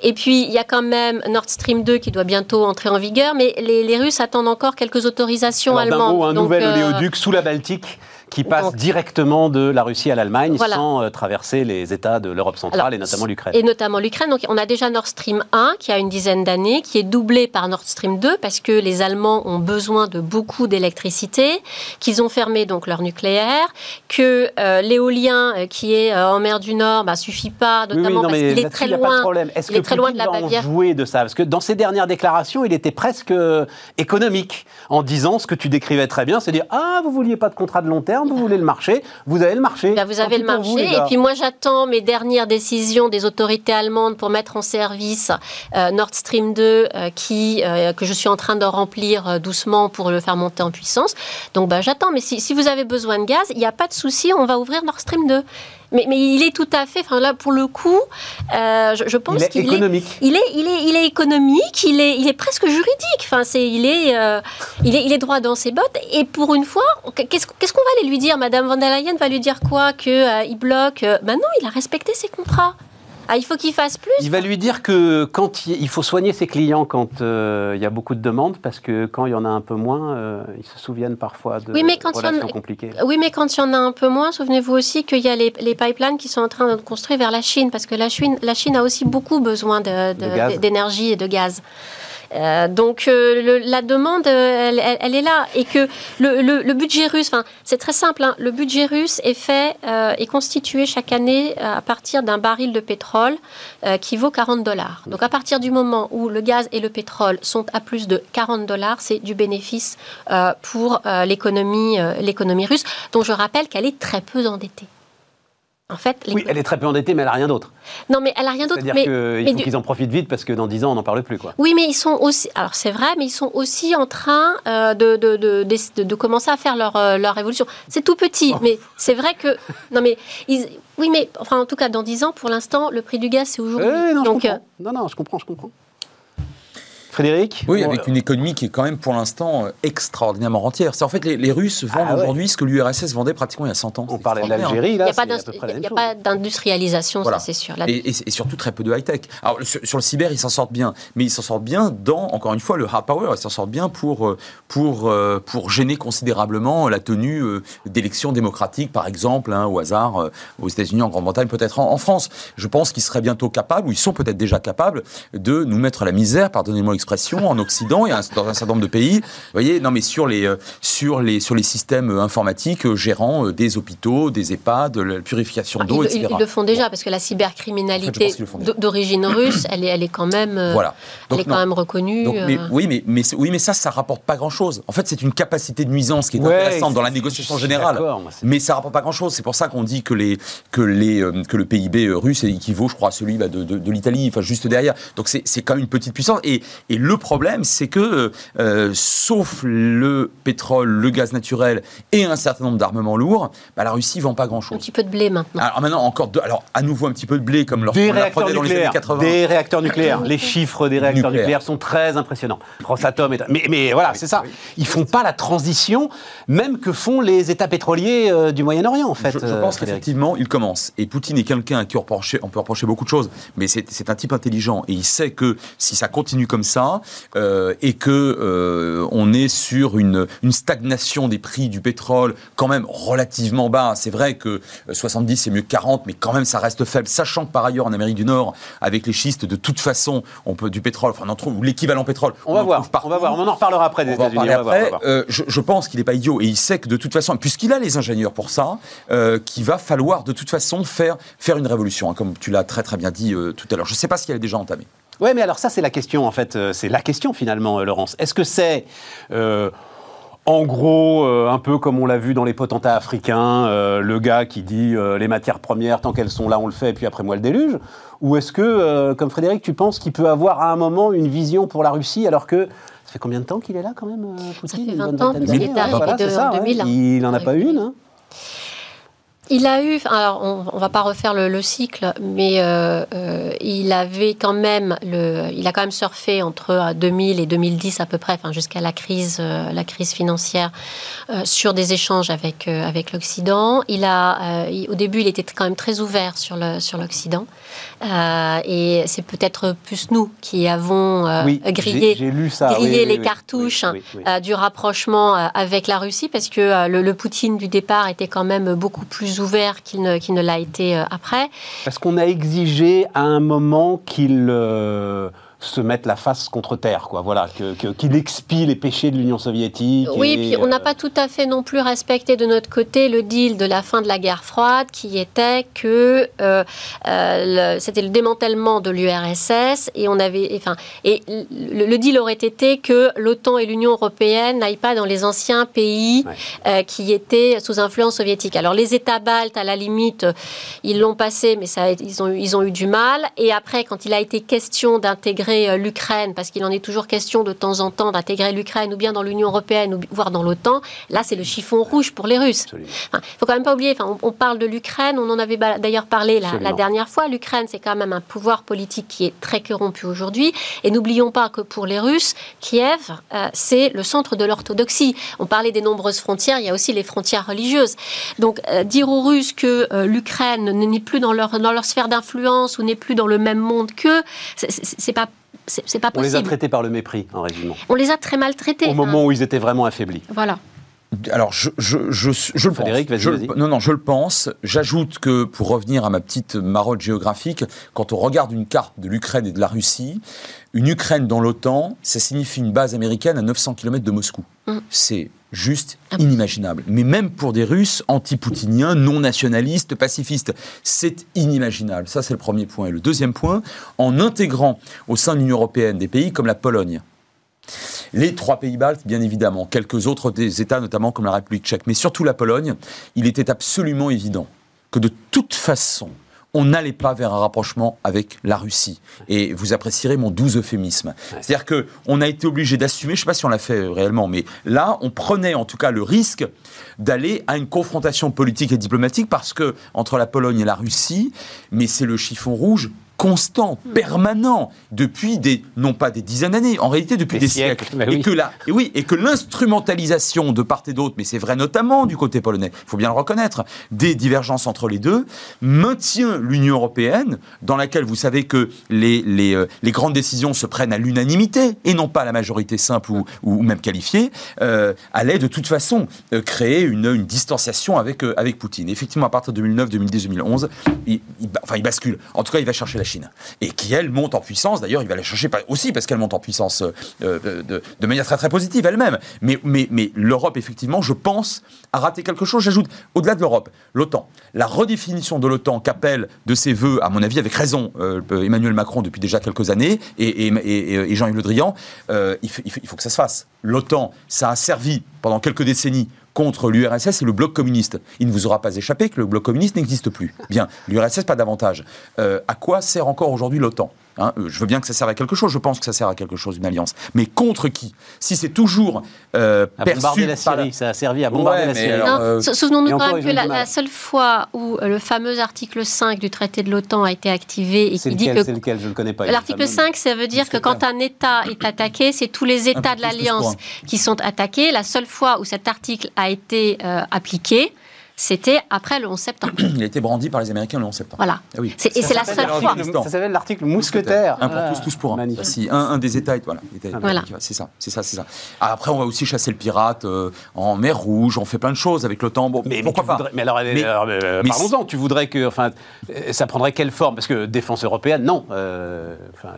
Et puis, il y a quand même Nord Stream 2 qui doit bientôt entrer en vigueur, mais les, Russes attendent encore quelques autorisations allemandes. un nouvel euh, oléoduc sous la Baltique qui passe directement de la Russie à l'Allemagne sans euh, traverser les États de l'Europe centrale et notamment l'Ukraine. Et notamment l'Ukraine. Donc on a déjà Nord Stream 1 qui a une dizaine d'années, qui est doublé par Nord Stream 2 parce que les Allemands ont besoin de beaucoup d'électricité, qu'ils ont fermé donc leur nucléaire, que euh, l'éolien euh, qui est en mer du Nord bah, suffit pas, notamment parce qu'il est très loin. Est-ce que très loin de la Bavière. jouer de ça? Parce que dans ses dernières déclarations, il était presque économique en disant ce que tu décrivais très bien, c'est dire ah vous vouliez pas de contrat de long terme vous voulez le marché, vous avez le marché. Bah, vous avez le marché. et puis moi, j'attends mes dernières décisions des autorités allemandes pour mettre en service euh, Nord Stream 2, euh, qui, euh, que je suis en train de remplir doucement pour le faire monter en puissance. Donc bah, j'attends. Mais si, si, vous avez besoin de gaz, il n'y a pas de souci, on va ouvrir Nord Stream 2. Mais, mais, il est tout à fait, enfin là pour le coup, je, je, pense qu'il est économique. Il est, il est, il est économique, il est, il est presque juridique. Enfin c'est, il est, il est, il est droit dans ses bottes. Et pour une fois, qu'est-ce qu'on va aller lui dire? Madame von der Leyen va lui dire quoi? Qu'il euh, bloque euh, Ben non, il a respecté ses contrats. Ah, il faut qu'il fasse plus. Il va lui dire que quand il, faut soigner ses clients quand euh, il y a beaucoup de demandes, parce que quand il y en a un peu moins, ils se souviennent parfois de oui, mais quand relations compliquées. Oui, mais quand il y en a un peu moins, souvenez-vous aussi qu'il y a les, pipelines qui sont en train de construire vers la Chine, parce que la Chine, la Chine a aussi beaucoup besoin d'énergie et de gaz. Euh, donc euh, la demande, elle, est là. Et que le, budget russe, c'est très simple, hein. le budget russe est fait, euh, est constitué chaque année à partir d'un baril de pétrole qui vaut 40 dollars. Donc à partir du moment où le gaz et le pétrole sont à plus de 40 dollars, c'est du bénéfice pour l'économie russe, dont je rappelle qu'elle est très peu endettée. En fait, Oui, elle est très peu endettée, mais elle n'a rien d'autre. Non, mais elle n'a rien d'autre. C'est-à-dire qu'il faut qu'ils en profitent vite parce que dans 10 ans, on n'en parle plus. Quoi. Oui, mais ils sont aussi. Alors, c'est vrai, mais ils sont aussi en train euh, de, de, de, de, commencer à faire leur, euh, leur évolution. C'est tout petit, oh. mais c'est vrai que. Non, mais. Oui, mais enfin, en tout cas, dans 10 ans, pour l'instant, le prix du gaz, c'est aujourd'hui. non, Donc, euh, non, non, je comprends, je comprends. Frédéric Oui, avec une économie qui est quand même pour l'instant euh, extraordinairement rentière. C'est en fait les, Russes vendent ah aujourd'hui ce que l'URSS vendait pratiquement il y a 100 ans. On parlait de l'Algérie, là, il n'y a pas d'industrialisation, ça c'est sûr. Et, surtout très peu de high-tech. Alors sur, le cyber, ils s'en sortent bien, mais ils s'en sortent bien dans, encore une fois, le hard power, ils s'en sortent bien pour, euh, pour, euh, pour gêner considérablement la tenue d'élections démocratiques, par exemple, hein, au hasard, aux États-Unis, en Grande-Bretagne, peut-être en, en, France. Je pense qu'ils seraient bientôt capables, ou ils sont peut-être déjà capables, de nous mettre la misère, pardonnez-moi en Occident et dans un certain nombre de pays. Vous voyez, non mais sur les, euh, sur les, sur les systèmes euh, informatiques euh, gérant des hôpitaux, des EHPAD, de la purification ah, d'eau, etc. Ils le font déjà parce que la cybercriminalité d'origine russe, elle est, elle est quand même, voilà. elle est quand même reconnue. mais, oui, mais, mais, oui, mais ça, ça rapporte pas grand-chose. En fait, c'est une capacité de nuisance qui est intéressante dans la négociation générale. Mais ça rapporte pas grand-chose. C'est pour ça qu'on dit que, les, que, les, que le PIB russe équivaut, je crois, à celui bah, de, de, l'Italie, enfin juste derrière. Donc c'est quand même une petite puissance. Et, et le problème, c'est que, euh, sauf le pétrole, le gaz naturel et un certain nombre d'armements lourds, bah, la Russie vend pas grand-chose. Un petit peu de blé maintenant. Alors maintenant, encore alors à nouveau un petit peu de blé comme lorsqu'on la prenait dans les années 80. Des réacteurs nucléaires. les chiffres des réacteurs nucléaires sont très impressionnants. Rosatom est... Mais, mais voilà, c'est ça. Ils font pas la transition, même que font les États pétroliers euh, du Moyen-Orient, en fait. Je, je pense euh, qu'effectivement, il commence. Et Poutine est quelqu'un à qui on peut reprocher beaucoup de choses, mais c'est un type intelligent et il sait que si ça continue comme ça, ça euh, et que euh, on est sur une, une, stagnation des prix du pétrole quand même relativement bas. C'est vrai que 70 c'est mieux que 40, mais quand même ça reste faible. Sachant que par ailleurs en Amérique du Nord, avec les schistes, de toute façon, on peut du pétrole, enfin on trouve l'équivalent pétrole. On, va voir. On va voir. On en reparlera après des États-Unis. Après. je, je, pense qu'il n'est pas idiot et il sait que de toute façon, puisqu'il a les ingénieurs pour ça, qu'il va falloir de toute façon faire faire une révolution, hein, comme tu l'as très très bien dit tout à l'heure. Je ne sais pas si elle est déjà entamée. Oui, mais alors ça, c'est la question, en fait. Euh, c'est la question, finalement, euh, Laurence. Est-ce que c'est. Euh, en gros, un peu comme on l'a vu dans les potentats africains, le gars qui dit les matières premières, tant qu'elles sont là, on le fait, et puis après moi le déluge? Ou est-ce que, comme Frédéric, tu penses qu'il peut avoir à un moment une vision pour la Russie, alors que ça fait combien de temps qu'il est là quand même, Poutine? Ça fait 20 ans, qu'il est arrivé en 2000. Il n'en a pas une hein il a eu, alors on, ne va pas refaire le, cycle, mais euh, euh, il avait quand même le, il a quand même surfé entre 2000 et 2010 à peu près, enfin jusqu'à la crise, euh, la crise financière, sur des échanges avec avec l'Occident. Il a, au début, il était quand même très ouvert sur le sur l'Occident, et c'est peut-être plus nous qui avons grillé, grillé les cartouches du rapprochement avec la Russie, parce que le, le Poutine du départ était quand même beaucoup plus ouvert qu'il ne, l'a été euh, après. Parce qu'on a exigé à un moment qu'il euh, se mettre la face contre terre, quoi. Voilà, qu'il expie les péchés de l'Union soviétique. Oui, puis on n'a euh, pas tout à fait non plus respecté de notre côté le deal de la fin de la guerre froide, qui était que euh, euh, c'était le démantèlement de l'URSS et on avait, enfin, et le, deal aurait été que l'OTAN et l'Union européenne n'aillent pas dans les anciens pays qui étaient sous influence soviétique. Alors les États baltes, à la limite, ils l'ont passé, mais ça, ils ont, ils ont eu du mal. Et après, quand il a été question d'intégrer euh, l'Ukraine, parce qu'il en est toujours question de temps en temps d'intégrer l'Ukraine ou bien dans l'Union européenne ou voire dans l'OTAN, là c'est le chiffon rouge pour les Russes. Il ne faut quand même pas oublier, enfin, on, parle de l'Ukraine, on en avait d'ailleurs parlé la, dernière fois, l'Ukraine c'est quand même un pouvoir politique qui est très corrompu aujourd'hui, et n'oublions pas que pour les Russes, Kiev, euh, c'est le centre de l'orthodoxie. On parlait des nombreuses frontières, il y a aussi les frontières religieuses. Donc euh, dire aux Russes que l'Ukraine n'est plus dans leur, dans leur sphère d'influence ou n'est plus dans le même monde qu'eux, c'est pas c'est pas possible. On les a traités par le mépris, en résumé. On les a très mal traités. Au moment où ils étaient vraiment affaiblis. Voilà. Alors, je, je, je, je le Frédéric, pense. Vas-y, non, non, je le pense. J'ajoute que, pour revenir à ma petite marotte géographique, quand on regarde une carte de l'Ukraine et de la Russie, une Ukraine dans l'OTAN, ça signifie une base américaine à 900 km de Moscou. Mm. C'est juste inimaginable. Mais même pour des Russes anti-poutiniens, non nationalistes, pacifistes, c'est inimaginable. Ça, c'est le premier point. Et le deuxième point, en intégrant au sein de l'Union européenne des pays comme la Pologne, les trois pays baltes, bien évidemment, quelques autres des États, notamment comme la République tchèque, mais surtout la Pologne, il était absolument évident que de toute façon, on n'allait pas vers un rapprochement avec la Russie. Et vous apprécierez mon doux euphémisme. C'est-à-dire qu'on a été obligé d'assumer, je ne sais pas si on l'a fait réellement, mais là, on prenait en tout cas le risque d'aller à une confrontation politique et diplomatique parce que entre la Pologne et la Russie, mais c'est le chiffon rouge constant, hmm. permanent, depuis des, non pas des dizaines d'années, en réalité depuis des, siècles. Et, que la, et, oui, et que l'instrumentalisation de part et d'autre, mais c'est vrai notamment du côté polonais, il faut bien le reconnaître, des divergences entre les deux, maintient l'Union européenne, dans laquelle vous savez que les, les, euh, les grandes décisions se prennent à l'unanimité, et non pas à la majorité simple ou, ou même qualifiée, euh, allait de toute façon euh, créer une, une distanciation avec, euh, avec Poutine. Effectivement, à partir de 2009, 2010, 2011, il, enfin, il bascule. En tout cas, il va chercher la Et qui, elle, monte en puissance. D'ailleurs, il va la chercher aussi parce qu'elle monte en puissance euh, euh, de, manière très très positive elle-même. Mais, l'Europe, effectivement, je pense, a raté quelque chose. J'ajoute, au-delà de l'Europe, l'OTAN. La redéfinition de l'OTAN qu'appelle de ses voeux, à mon avis, avec raison, euh, Emmanuel Macron depuis déjà quelques années et, Jean-Yves Le Drian, il faut que ça se fasse. L'OTAN, ça a servi pendant quelques décennies contre l'URSS et le bloc communiste. Il ne vous aura pas échappé que le bloc communiste n'existe plus. Bien, l'URSS pas davantage. Euh, à quoi sert encore aujourd'hui l'OTAN? Hein, euh, je veux bien que ça serve à quelque chose, je pense que ça sert à quelque chose, une alliance. Mais contre qui? Si c'est toujours euh, à bombarder la Syrie, ça a servi à bombarder la Syrie. Euh, souvenons-nous quand même que la, seule fois où le fameux article 5 du traité de l'OTAN a été activé et qui dit que... C'est lequel? Je ne connais pas. L'article 5, ça veut dire que quand un État est attaqué, c'est tous les États de l'Alliance qui sont attaqués. La seule fois où cet article a été appliqué, c'était après le 11 septembre. [CLEARS THROAT] Il a été brandi par les Américains le 11 septembre. Voilà. Ah oui. C'est- et c'est la seule fois. Ça s'appelle l'article mousquetaire. Un pour Ah, tous, tous pour un. magnifique. Si un, un des États voilà. Voilà. C'est ça, c'est ça, c'est ça. Ah, Après, on va aussi chasser le pirate euh, en mer Rouge. On fait plein de choses avec l'OTAN. Bon, Mais, mais pourquoi pas voudrais- mais alors, Mais- alors, euh, mais parlons-en. Tu voudrais que, enfin, euh, ça prendrait quelle forme? Parce que défense européenne, non. Euh, enfin,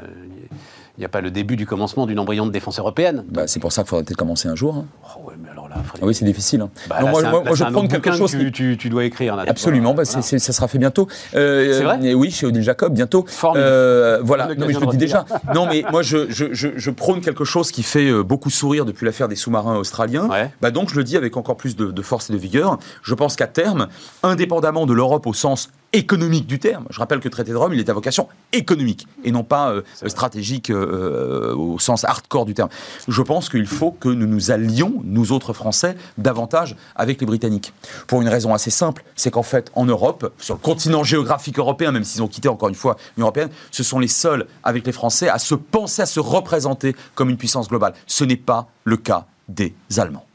il n'y a pas le début du commencement d'une embryon de défense européenne. Bah, c'est pour ça qu'il faudrait peut-être commencer un jour. hein. Oh, ouais, là, Frédéric, Ah oui, c'est difficile. hein. bah, Non, là, moi, c'est un- moi- là, moi, je prends quelque chose que tu, tu- tu dois écrire. là. Absolument, bah, Voilà. ça sera fait bientôt. Euh, C'est vrai Oui, chez Odile Jacob, bientôt. Formidable. Euh, voilà, non, mais je le dis déjà. non, mais moi, je, je, je, je prône quelque chose qui fait euh, beaucoup sourire depuis l'affaire des sous-marins australiens. Ouais. Bah, donc, je le dis avec encore plus de, de force et de vigueur. Je pense qu'à terme, indépendamment de l'Europe au sens économique du terme, je rappelle que le traité de Rome, il est à vocation économique et non pas euh, stratégique euh, euh, au sens hardcore du terme. Je pense qu'il faut que nous nous allions, nous autres Français, davantage avec les Britanniques. Pour une raison assez simple, c'est qu'en fait, en Europe, sur le continent géographique européen, même s'ils ont quitté encore une fois l'Union européenne, ce sont les seuls, avec les Français, à se penser, à se représenter comme une puissance globale. Ce n'est pas le cas des Allemands.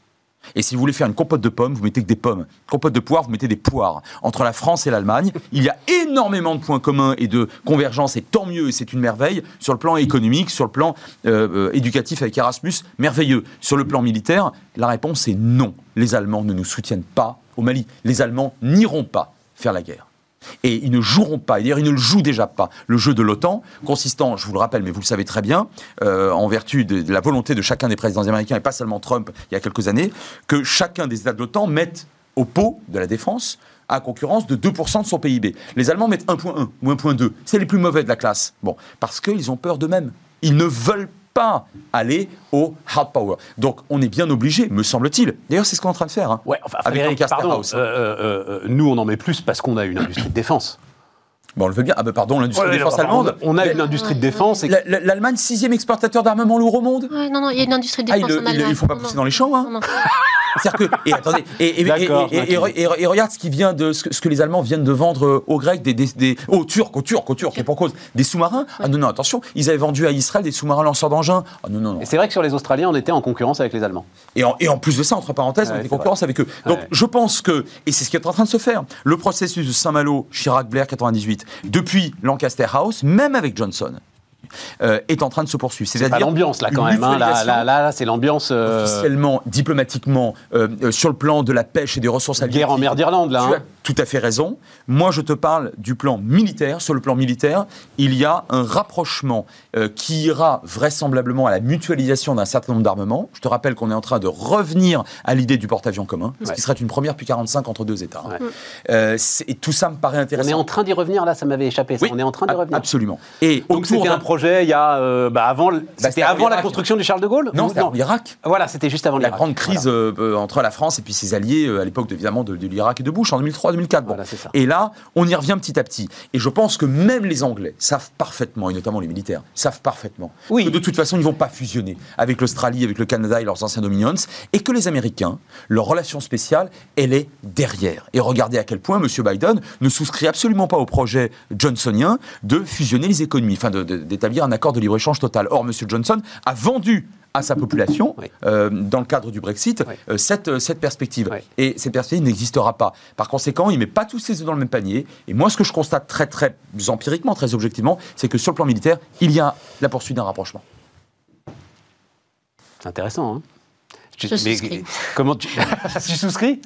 Et si vous voulez faire une compote de pommes, vous mettez que des pommes. Compote de poires, vous mettez des poires. Entre la France et l'Allemagne, il y a énormément de points communs et de convergence, et tant mieux, et c'est une merveille. Sur le plan économique, sur le plan euh, euh, éducatif avec Erasmus, merveilleux. Sur le plan militaire, la réponse est non. Les Allemands ne nous soutiennent pas au Mali. Les Allemands n'iront pas faire la guerre. Et ils ne joueront pas, d'ailleurs ils ne le jouent déjà pas, le jeu de l'OTAN, consistant, je vous le rappelle, mais vous le savez très bien, euh, en vertu de, de la volonté de chacun des présidents américains, et pas seulement Trump il y a quelques années, que chacun des États de l'OTAN mette au pot de la défense à concurrence de 2% de son PIB. Les Allemands mettent 1.1 ou 1.2. C'est les plus mauvais de la classe. Bon, parce qu'ils ont peur d'eux-mêmes. Ils ne veulent pas aller au hard power. Donc on est bien obligé, me semble-t-il. D'ailleurs, c'est ce qu'on est en train de faire. hein, Ouais, enfin, avec pardon, House. euh, euh, euh, nous on en met plus parce qu'on a une industrie de défense. Bon, on le veut bien. Ah ben pardon, l'industrie Ouais, de défense allemande. On a une industrie de défense. Et... L'Allemagne, sixième exportateur d'armement lourd au monde Ouais, non, non, il y a une industrie de Ah, défense il le- en il le- Allemagne. il faut pas Non, pousser non. dans les champs, hein. Non, non. [LAUGHS] C'est-à-dire que, et attendez, et, et- D'accord, et- et- et- ok. et- et regarde ce qui vient de ce que, ce que les Allemands viennent de vendre euh, aux Grecs, des, des, des- aux Turcs, aux Turcs, aux Turcs, et pour cause des sous-marins. Ah non, non, attention, ils avaient vendu à Israël des sous-marins lanceurs d'engins. Ah non, non, non. Et c'est vrai que sur les Australiens, on était en concurrence avec les Allemands. Et en, et en plus de ça, entre parenthèses, on était c'est concurrence avec eux. Donc Ouais. je pense que, et c'est ce qui est en train de se faire, le processus de Saint-Malo, Chirac-Blair 98, depuis Lancaster House, même avec Johnson, euh, est en train de se poursuivre. C'est-à-dire l'ambiance là quand même. hein. Là, là, là, c'est l'ambiance. euh, officiellement, diplomatiquement, euh, sur le plan de la pêche et des ressources guerre en mer d'Irlande là. Hein. Tout à fait raison. Moi, je te parle du plan militaire. Sur le plan militaire, il y a un rapprochement euh, qui ira vraisemblablement à la mutualisation d'un certain nombre d'armements. Je te rappelle qu'on est en train de revenir à l'idée du porte-avions commun, ce qui serait une première depuis 45 entre deux États. Ouais. Euh, et tout ça me paraît On intéressant. est en train d'y revenir là, ça m'avait échappé. ça. Oui, on est en train d'y revenir. Absolument. Et Donc c'était d'un- un projet il y a euh, bah, avant, le- c'était avant la l'Irak. construction du Charles de Gaulle. Non, c'était en Irak. Voilà, c'était juste avant la l'Irak. grande crise Voilà. entre la France et puis ses alliés à l'époque de- évidemment de, de l'Irak et de Bush en 2003-2004. Bon. Voilà. Et là, on y revient petit à petit. Et je pense que même les Anglais savent parfaitement, et notamment les militaires, savent parfaitement Oui. que de toute façon, ils ne vont pas fusionner avec l'Australie, avec le Canada et leurs anciens dominions, et que les Américains, leur relation spéciale, elle est derrière. Et regardez à quel point M. Biden ne souscrit absolument pas au projet johnsonien de fusionner les économies, enfin d'établir un accord de libre-échange total. Or, M. Johnson a vendu à sa population, Oui. euh, dans le cadre du Brexit, Oui. euh, cette, euh, cette perspective. Oui. Et cette perspective n'existera pas. Par conséquent, il ne met pas tous ses œufs dans le même panier. Et moi, ce que je constate très, très empiriquement, très objectivement, c'est que sur le plan militaire, il y a la poursuite d'un rapprochement. C'est intéressant. Hein Je mais- souscris. Comment tu, [LAUGHS] tu souscris?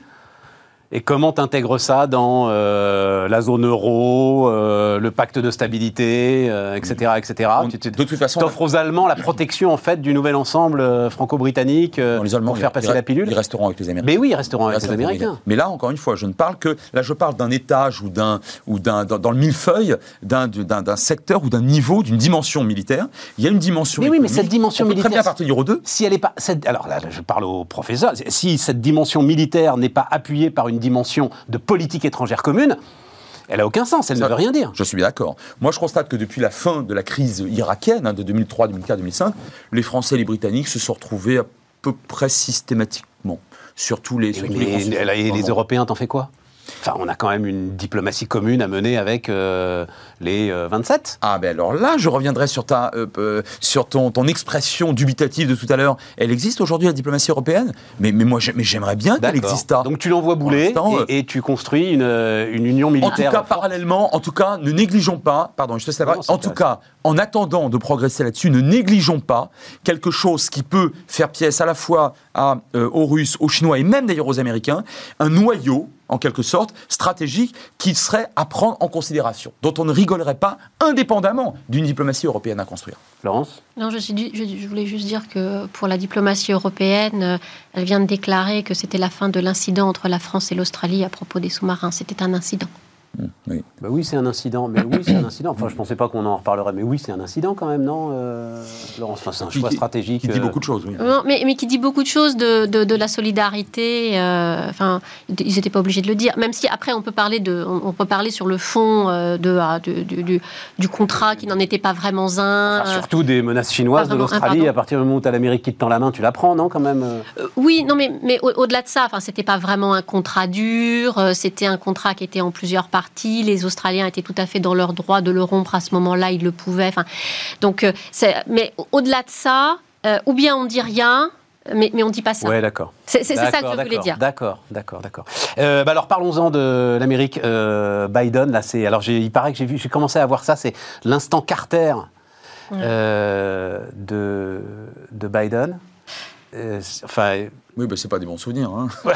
Et comment t'intègres ça dans euh, la zone euro, euh, le pacte de stabilité, euh, etc., etc. On- Tu- tu- de toute façon, t'offres aux Allemands la protection en fait du nouvel ensemble euh, franco-britannique euh, pour faire passer la pilule. Ils resteront avec les Américains. Mais oui, ils resteront avec les Américains. Mais là, encore une fois, je ne parle que. Là, je parle d'un étage ou d'un. ou d'un dans, dans le millefeuille, d'un, secteur ou d'un niveau, d'une dimension militaire. Il y a une dimension. Mais oui, mais cette dimension On peut militaire, Très bien appartenir aux deux. Si elle est pas, cette- alors là, je parle au professeur. Si cette dimension militaire n'est pas appuyée par une dimension de politique étrangère commune, elle a aucun sens. Elle ne veut rien dire. Je suis bien d'accord. Moi, je constate que depuis la fin de la crise irakienne, hein, de 2003, 2004, 2005, les Français et les Britanniques se sont retrouvés à peu près systématiquement sur tous les. sur tous les Mais et les. Européens, t'en fais quoi? Enfin, on a quand même une diplomatie commune à mener avec les 27. Ah ben alors là, je reviendrai sur, ta, sur ton, ton expression dubitative de tout à l'heure. Elle existe aujourd'hui la diplomatie européenne? Mais, mais moi j'aimerais bien qu'elle existe. Donc tu l'envoies bouler et, et, tu construis une, une union militaire. En tout cas, parallèlement, en tout cas, ne négligeons pas, pardon, je te en tout cas, en attendant de progresser là-dessus, ne négligeons pas quelque chose qui peut faire pièce à la fois à, euh, aux Russes, aux Chinois et même d'ailleurs aux Américains, un noyau en quelque sorte, stratégique qui serait à prendre en considération, dont on ne rigolerait pas indépendamment d'une diplomatie européenne à construire. Florence Non, je, je, voulais juste dire que pour la diplomatie européenne, euh, elle vient de déclarer que c'était la fin de l'incident entre la France et l'Australie à propos des sous-marins. C'était un incident. Oui, bah oui c'est un incident. Mais oui, c'est un incident. Enfin, je ne pensais pas qu'on en reparlerait. Mais oui, c'est un incident quand même, non, euh, Laurence enfin, C'est un choix stratégique. Qui dit euh, beaucoup de choses, oui. mais, mais, qui dit beaucoup de choses de, de, la solidarité. Euh, enfin, ils n'étaient pas obligés de le dire. Même si après, on peut parler, de, on, peut parler sur le fond de, ah, du, du, contrat qui n'en était pas vraiment un. surtout des menaces chinoises de l'Australie. À partir du moment où tu as l'Amérique qui te tend la main, tu la prends, non, quand même Oui, non, mais, mais au-delà de ça, enfin, c'était pas vraiment un contrat dur. C'était un contrat qui était en plusieurs parties les Australiens étaient tout à fait dans leur droit de le rompre à ce moment-là, ils le pouvaient. Enfin, donc, euh, mais au-delà de ça, euh, ou bien on dit rien, mais, mais on ne dit pas ça. Oui, d'accord. C'est ça que je voulais dire. D'accord, d'accord, d'accord. Euh, bah alors parlons-en de l'Amérique. Biden, là, c'est. Alors, il paraît que j'ai commencé à voir ça, c'est l'instant Carter de, de Biden. enfin, oui, ben c'est pas des bons souvenirs. Hein. [LAUGHS]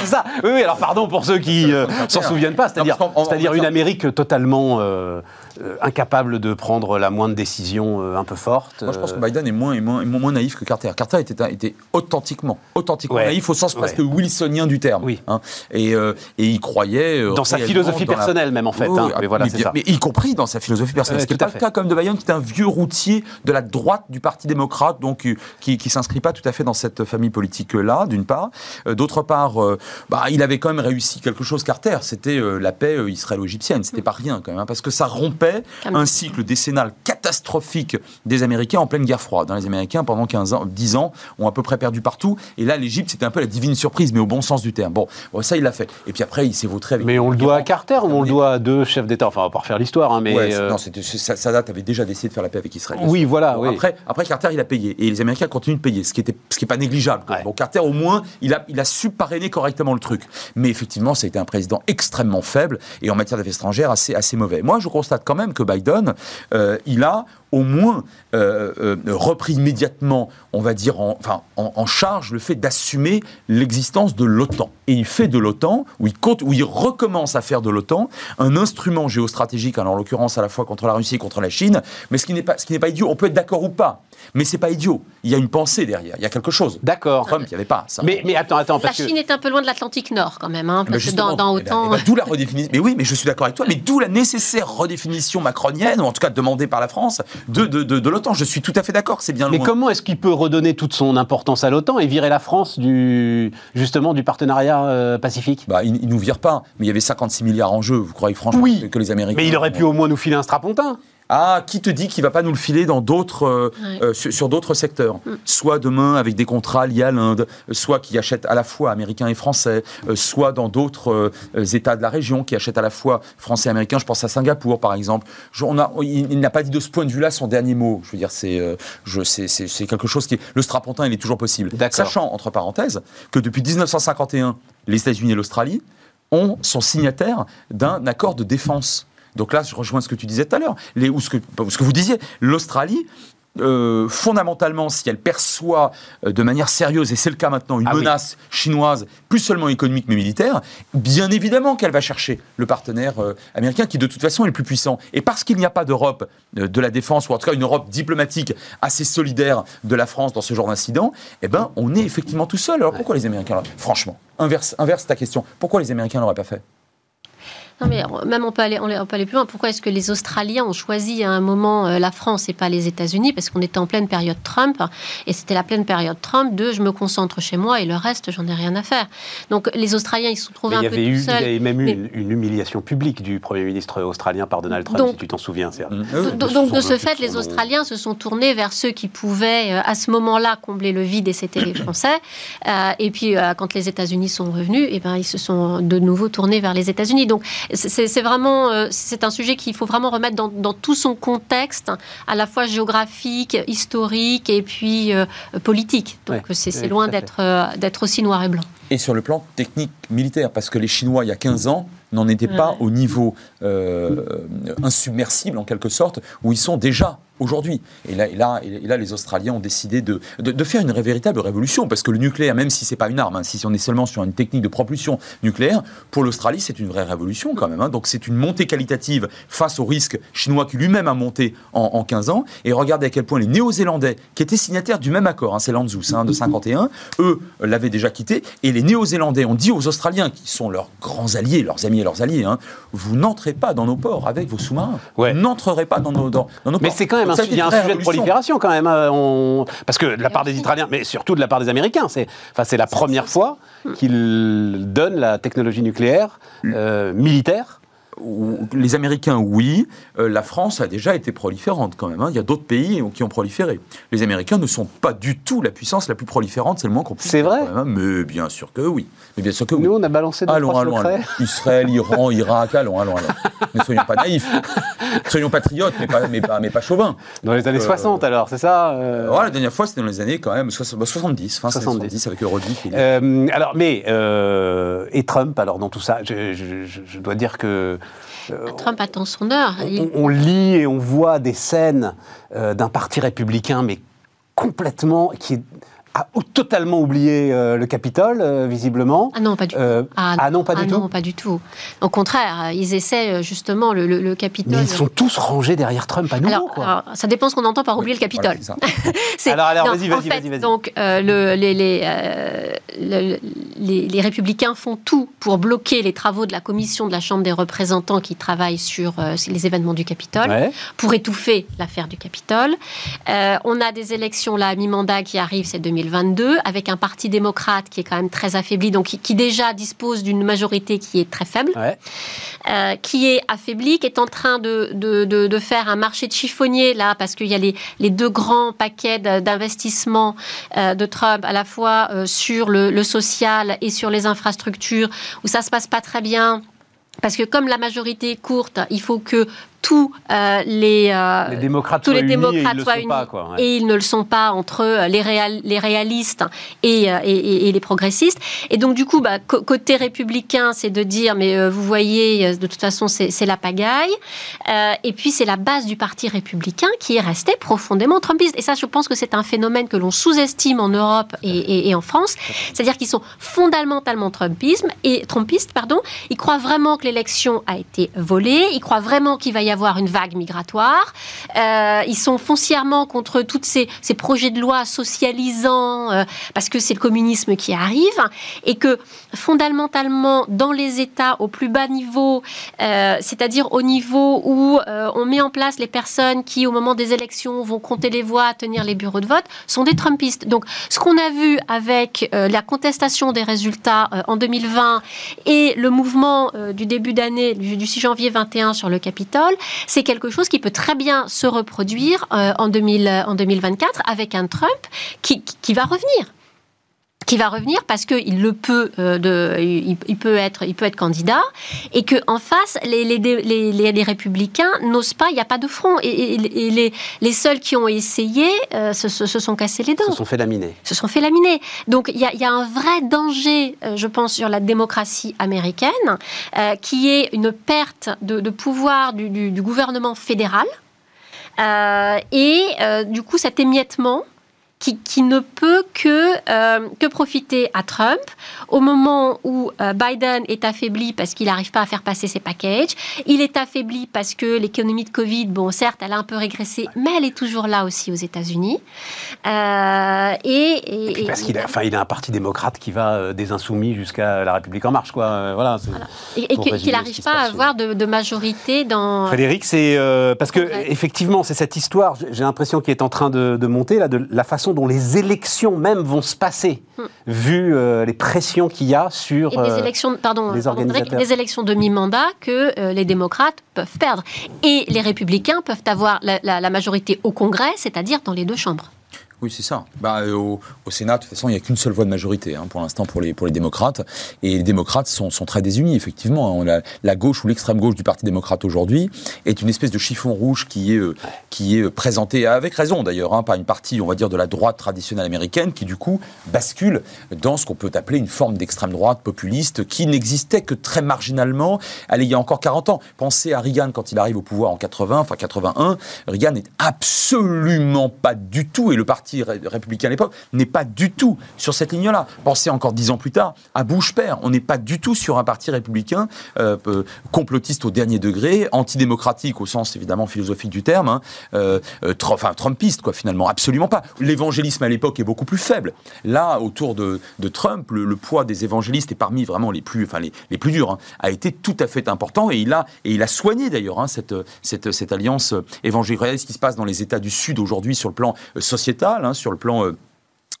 c'est ça. Oui, oui, alors pardon pour ceux qui euh, s'en souviennent pas. C'est-à-dire, c'est-à-dire une Amérique totalement euh, euh, incapable de prendre la moindre décision un peu forte. Moi, je pense que Biden est moins, moins, moins naïf que Carter. Carter était, était authentiquement, authentiquement naïf au sens presque wilsonien du terme. Oui. Hein. Et, et, il croyait dans sa philosophie personnelle même en fait. hein. mais voilà, c'est ça. Mais y compris dans sa philosophie personnelle. ce qui n'est pas le cas comme de Biden, qui est un vieux routier de la droite du Parti démocrate, donc qui, qui s'inscrit pas tout à fait dans cette famille politique là, d'une part. Euh, d'autre part, euh, bah, il avait quand même réussi quelque chose, Carter, c'était euh, la paix israélo-égyptienne. C'était pas rien quand même, hein, parce que ça rompait un cycle décennal catastrophique des Américains en pleine guerre froide. Hein. Les Américains, pendant 15 ans, 10 ans, ont à peu près perdu partout. Et là, l'Égypte, c'était un peu la divine surprise, mais au bon sens du terme. Bon, ça, il l'a fait. Et puis après, il s'est vautré avec. Mais on le doit à Carter ou on le doit à deux chefs d'État? Enfin, on va pas refaire l'histoire, hein, mais. non, Sadat avait déjà décidé de faire la paix avec Israël. Oui, voilà. Après, après, Carter, il a payé. Et les Américains continuent de payer, ce qui n'est ce qui est pas négligeable. Bon, Au moins, il a, su parrainer correctement le truc. Mais effectivement, ça a été un président extrêmement faible et en matière d'affaires étrangères assez, assez mauvais. Moi, je constate quand même que Biden, euh, il a au moins euh, euh, repris immédiatement, on va dire, en, enfin, en, charge le fait d'assumer l'existence de l'OTAN. Et il fait de l'OTAN, où il, compte, où il recommence à faire de l'OTAN, un instrument géostratégique, en l'occurrence à la fois contre la Russie et contre la Chine, mais ce qui n'est pas, ce qui n'est pas idiot, on peut être d'accord ou pas, mais c'est pas idiot. Il y a une pensée derrière, il y a quelque chose. D'accord. Trump, il n'y avait pas ça. Mais, mais attends, attends. Parce la Chine est un peu loin de l'Atlantique Nord quand même, hein, parce que dans, dans OTAN. d'où la redéfinition. Mais oui, mais je suis d'accord avec toi, mais d'où la nécessaire redéfinition macronienne, ou en tout cas demandée par la France, de, de, de, l'OTAN. Je suis tout à fait d'accord, c'est bien Mais comment est-ce qu'il peut redonner toute son importance à l'OTAN et virer la France du, justement du partenariat euh, pacifique? Bah, il, ne nous vire pas, mais il y avait 56 milliards en jeu. Vous croyez franchement que les Américains. Mais il aurait pu au moins nous filer un strapontin ah, qui te dit qu'il va pas nous le filer dans d'autres, euh, euh, sur, d'autres secteurs mm. Soit demain avec des contrats liés à l'Inde, soit qui achètent à la fois américains et français, euh, soit dans d'autres États de la région qui achètent à la fois français et américains. Je pense à Singapour, par exemple. on a, il, n'a pas dit de ce point de vue-là son dernier mot. Je veux dire, c'est, je, c'est, c'est, quelque chose qui, le strapontin, il est toujours possible. Sachant entre parenthèses que depuis 1951, les États-Unis et l'Australie ont, sont signataires d'un accord de défense donc là, je rejoins ce que tu disais tout à l'heure, ou ce que, ce que vous disiez, l'Australie euh, fondamentalement, si elle perçoit euh, de manière sérieuse, et c'est le cas maintenant, une ah menace chinoise, plus seulement économique mais militaire, bien évidemment qu'elle va chercher le partenaire euh, américain qui de toute façon est le plus puissant. Et parce qu'il n'y a pas d'Europe de la défense, ou en tout cas une Europe diplomatique assez solidaire de la France dans ce genre d'incident, eh ben, on est effectivement tout seul. Alors pourquoi les Américains Franchement, inverse, inverse ta question. Pourquoi les Américains l'auraient pas fait? Non, mais même on peut aller, on peut aller plus loin. Pourquoi est-ce que les Australiens ont choisi à un moment euh, la France et pas les États-Unis? Parce qu'on était en pleine période Trump et c'était la pleine période Trump de je me concentre chez moi et le reste, j'en ai rien à faire. Donc les Australiens, ils se sont trouvés un peu eu, tout seuls. Il y avait même eu une, humiliation publique du Premier ministre australien par Donald Trump, si tu t'en souviens. Mm. Donc, de ce fait, les Australiens se sont tournés vers ceux qui pouvaient euh, à ce moment-là combler le vide et c'était les [COUGHS] Français. Euh, et puis quand les États-Unis sont revenus, et eh ben, ils se sont de nouveau tournés vers les États-Unis. Donc c'est vraiment euh, c'est un sujet qu'il faut vraiment remettre dans, tout son contexte, à la fois géographique, historique et puis euh, politique. Donc c'est loin d'être euh, d'être aussi noir et blanc. Et sur le plan technique militaire, parce que les Chinois, il y a 15 ans, n'en étaient pas au niveau insubmersible, en quelque sorte, où ils sont déjà aujourd'hui. Et là, et, là, et là, les Australiens ont décidé de, de, faire une véritable révolution, parce que le nucléaire, même si c'est pas une arme, hein, si on est seulement sur une technique de propulsion nucléaire, pour l'Australie, c'est une vraie révolution quand même. Hein. Donc c'est une montée qualitative face au risque chinois qui lui-même a monté en, 15 ans. Et regardez à quel point les Néo-Zélandais, qui étaient signataires du même accord, hein, c'est l'Anzus hein, de 51, eux l'avaient déjà quitté, et les Néo-Zélandais ont dit aux Australiens, qui sont leurs grands alliés, leurs amis et leurs alliés, vous n'entrez pas dans nos ports avec vos sous-marins. Vous n'entrerez pas dans nos, dans, nos ports. Mais c'est quand même il y a un sujet de prolifération quand même. Hein, parce que de la part des Israéliens, mais surtout de la part des Américains, c'est enfin, la première fois qu'ils donnent la technologie nucléaire euh, militaire les Américains, oui. Euh, la France a déjà été proliférante quand même. Hein. Il y a d'autres pays qui ont proliféré. Les Américains ne sont pas du tout la puissance la plus proliférante, c'est le moins qu'on puisse C'est vrai hein. Mais bien sûr que oui. Mais bien sûr que oui. Nous, on a balancé des allons, allons, allons. Israël, Iran, [LAUGHS] Irak, allons, allons, allons. Ne soyons pas naïfs. Soyons patriotes, mais pas, mais pas, mais pas chauvins. Dans les années 60, euh, alors, c'est ça euh... La dernière fois, c'était dans les années quand même 70, fin 70, 70 avec Eurodiff. Euh, alors, mais, et Trump, alors, dans tout ça, je, je, je dois dire que Trump attend son heure. On, lit et on voit des scènes euh, d'un parti républicain, mais complètement, qui est a totalement oublié euh, le Capitole, euh, visiblement. Ah non, pas du tout. Euh, ah, ah, non, pas du ah tout. Non, pas du tout. Au contraire, ils essaient justement le, le, Capitole. Mais ils sont tous rangés derrière Trump à nouveau. Alors, ça dépend ce qu'on entend par oublier le Capitole. [LAUGHS] alors, alors vas-y, vas-y, vas-y, vas Donc, le, les, les, les, républicains font tout pour bloquer les travaux de la commission de la Chambre des représentants qui travaille sur les événements du Capitole, pour étouffer l'affaire du Capitole. on a des élections là à mi-mandat qui arrivent, c'est 2020 2022, avec un parti démocrate qui est quand même très affaibli, donc qui, déjà dispose d'une majorité qui est très faible, euh, qui est affaibli, qui est en train de, de, faire un marché de chiffonnier, là, parce qu'il y a les, les, deux grands paquets d'investissement euh, de Trump, à la fois euh, sur le, le social et sur les infrastructures, où ça se passe pas très bien. Parce que comme la majorité est courte, il faut que tous euh, les, euh, les, démocrates tous les démocrates soient unis, et, ils ne le sont pas entre euh, les, les réalistes et, et, les progressistes. Et donc du coup, bah, côté républicain, c'est de dire mais vous voyez, de toute façon c'est la pagaille. et puis c'est la base du parti républicain qui est restée profondément trumpiste. Et ça, je pense que c'est un phénomène que l'on sous-estime en Europe et, en France, c'est-à-dire qu'ils sont fondamentalement trumpisme et trumpistes, pardon. Ils croient vraiment que l'élection a été volée. Ils croient vraiment qu'il va y avoir une vague migratoire. Euh, ils sont foncièrement contre tous ces, projets de loi socialisants, euh, parce que c'est le communisme qui arrive, et que fondamentalement, dans les États au plus bas niveau, euh, c'est-à-dire au niveau où on met en place les personnes qui, au moment des élections, vont compter les voix, tenir les bureaux de vote, sont des Trumpistes. Donc, ce qu'on a vu avec la contestation des résultats en 2020 et le mouvement du début d'année, du 6 janvier 21 sur le Capitole, c'est quelque chose qui peut très bien se reproduire euh, en, 2024 avec un Trump qui, va revenir qui va revenir parce qu'il le peut, euh, de, il, peut être, il peut être candidat, et que en face, les, les, républicains n'osent pas, il n'y a pas de front, et, les, seuls qui ont essayé euh, se, sont cassés les dents. Se sont fait laminer. Se sont fait laminer. Donc il y, a, un vrai danger, euh, je pense, sur la démocratie américaine, qui est une perte de, pouvoir du, du, gouvernement fédéral, et du coup cet émiettement qui, ne peut que, euh, que profiter à Trump au moment où euh, Biden est affaibli parce qu'il n'arrive pas à faire passer ses packages. Il est affaibli parce que l'économie de Covid, bon, certes, elle a un peu régressé, mais elle est toujours là aussi aux États-Unis. Euh, et, parce qu'il a, enfin, il a un parti démocrate qui va des insoumis jusqu'à la République en marche, quoi. voilà. Et, qu'il n'arrive pas à avoir de, majorité dans. Frédéric, c'est parce que effectivement, c'est cette histoire. J'ai l'impression qu'il est en train de, de monter là, de la façon dont les élections même vont se passer, hmm. vu euh, les pressions qu'il y a sur et des euh, élections, pardon, les organisateurs. des élections de mi-mandat que euh, les démocrates peuvent perdre. Et les républicains peuvent avoir la majorité au Congrès, c'est-à-dire dans les deux chambres. Oui, c'est ça. Bah, euh, au, Sénat, de toute façon, il n'y a qu'une seule voix de majorité hein, pour l'instant pour les, pour les démocrates. Et les démocrates sont, sont très désunis, effectivement. On a, la gauche ou l'extrême gauche du Parti démocrate aujourd'hui est une espèce de chiffon rouge qui est, euh, qui est présenté, avec raison d'ailleurs, hein, par une partie, on va dire, de la droite traditionnelle américaine qui, du coup, bascule dans ce qu'on peut appeler une forme d'extrême droite populiste qui n'existait que très marginalement allez, il y a encore 40 ans. Pensez à Reagan quand il arrive au pouvoir en 80, enfin 81. Reagan n'est absolument pas du tout, et le parti républicain à l'époque n'est pas du tout sur cette ligne-là. Pensez encore dix ans plus tard à Bush père. On n'est pas du tout sur un parti républicain euh, euh, complotiste au dernier degré, antidémocratique au sens évidemment philosophique du terme, hein, euh, enfin trumpiste quoi finalement, absolument pas. L'évangélisme à l'époque est beaucoup plus faible. Là, autour de, Trump, le, poids des évangélistes est parmi vraiment les plus, enfin les, plus durs, hein, a été tout à fait important et il a et il a soigné d'ailleurs hein, cette, cette, cette alliance évangélique. Ce qui se passe dans les États du Sud aujourd'hui sur le plan sociétal. Hein, sur le plan euh,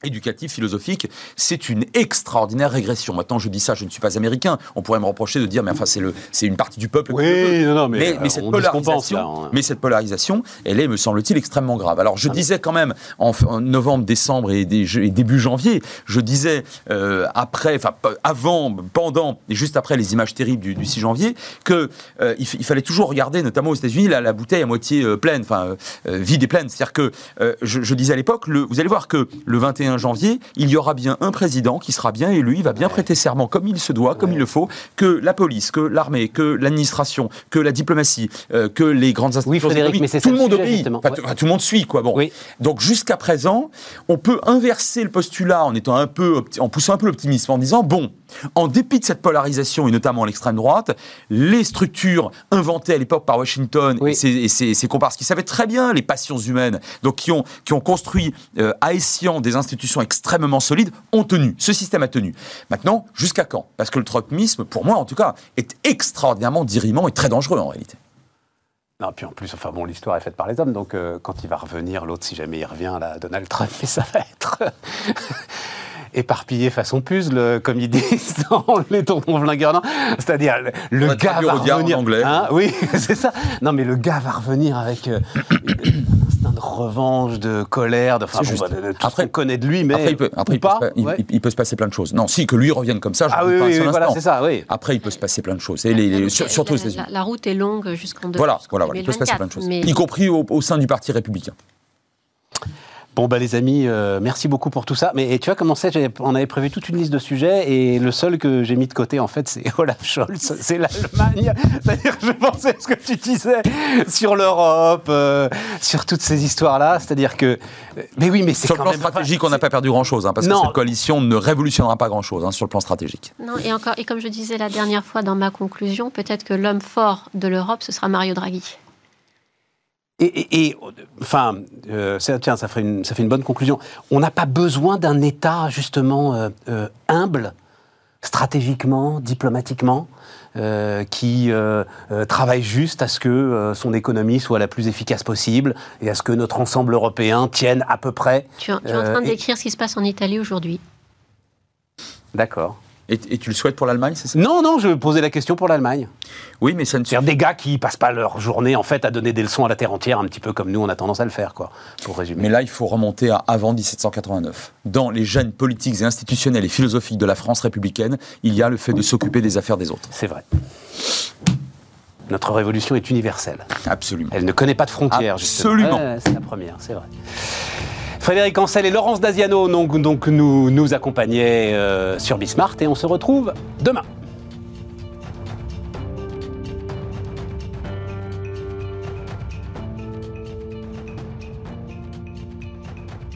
éducatif, philosophique, c'est une extraordinaire régression. Maintenant, je dis ça, je ne suis pas américain. On pourrait me reprocher de dire, mais enfin, c'est le, c'est une partie du peuple. Oui, non, non, mais, mais, cette polarisation, hein. mais cette polarisation, elle est, me semble-t-il, extrêmement grave. Alors, je ah disais quand même en, novembre, décembre et, début janvier, je disais euh, après, enfin avant, pendant et juste après les images terribles du, 6 janvier, que euh, il, fallait toujours regarder, notamment aux États-Unis, la, la, bouteille à moitié euh, pleine, enfin vide et pleine. C'est-à-dire que je, je, disais à l'époque, vous allez voir que le 21 janvier, il y aura bien un président qui sera bien élu, il va bien prêter serment comme il se doit, comme il le faut, que la police, que l'armée, que l'administration, que la diplomatie, euh, que les grandes institutions oui, mais tout le monde obéit, tout le monde suit quoi. Bon, donc jusqu'à présent, on peut inverser le postulat en étant un peu, en poussant un peu l'optimisme, en disant bon, en dépit de cette polarisation, et notamment à l'extrême droite, les structures inventées à l'époque par Washington et ses, comparses, qui savaient très bien les passions humaines, donc qui ont, qui ont construit euh, à Essian des institutions extrêmement solides, ont tenu. Ce système a tenu. Maintenant, jusqu'à quand? Parce que le trumpisme, pour moi en tout cas, est extraordinairement dirimant et très dangereux en réalité. Non, puis en plus, enfin bon, l'histoire est faite par les hommes, donc euh, quand il va revenir, l'autre, si jamais il revient, là, Donald Trump, [LAUGHS] ça va être éparpillé façon puzzle, comme ils disent [LAUGHS] dans les tontons flingueurs. C'est-à-dire, le gars va revenir. anglais. Hein, oui, [LAUGHS] c'est ça. Non, mais le gars va revenir avec euh, revanche, de colère, de, enfin, bon, bah, de, tout après, qu'on connaît de lui, mais après, il peut, après, pas, il, peut se passer plein de choses. Non, si que lui revienne comme ça, je ah, oui, pas oui, voilà, c'est ça, oui. Après, il peut se passer plein de choses. Et les, surtout la, la, la, route est longue jusqu'en Voilà, voilà, il peut se passer plein de choses, y compris au sein du parti républicain. Bon, bah, les amis, euh, merci beaucoup pour tout ça. Mais tu vois, comment c'est On avait prévu toute une liste de sujets et le seul que j'ai mis de côté, en fait, c'est [LAUGHS] Olaf Scholz, c'est l'Allemagne. C'est-à-dire que je pensais à ce que tu disais sur l'Europe, euh, sur toutes ces histoires-là. C'est-à-dire que. Mais oui, mais c'est. Sur le plan stratégique, on n'a pas perdu grand-chose, hein, parce que cette coalition ne révolutionnera pas grand-chose hein, sur le plan stratégique. Non, et, encore, et comme je disais la dernière fois dans ma conclusion, peut-être que l'homme fort de l'Europe, ce sera Mario Draghi. Et, enfin, euh, tiens, ça fait, une, ça fait une bonne conclusion. On n'a pas besoin d'un État, justement, euh, euh, humble, stratégiquement, diplomatiquement, qui travaille juste à ce que son économie soit la plus efficace possible et à ce que notre ensemble européen tienne à peu près. Tu, es en train de décrire ce qui se passe en Italie aujourd'hui. D'accord. Et, tu le souhaites pour l'Allemagne, c'est ça? Non, non, je posais la question pour l'Allemagne. Oui, mais ça ne C'est des gars qui passent pas leur journée en fait à donner des leçons à la terre entière, un petit peu comme nous on a tendance à le faire, quoi, pour résumer. Mais là, il faut remonter à avant 1789. Dans les gènes politiques et institutionnels et philosophiques de la France républicaine, il y a le fait de s'occuper des affaires des autres. C'est vrai. Notre révolution est universelle. Absolument. Elle ne connaît pas de frontières. Absolument. c'est la première, c'est vrai. Frédéric Ancel et Laurence Daziano nous accompagnaient euh, sur Bismart et on se retrouve demain.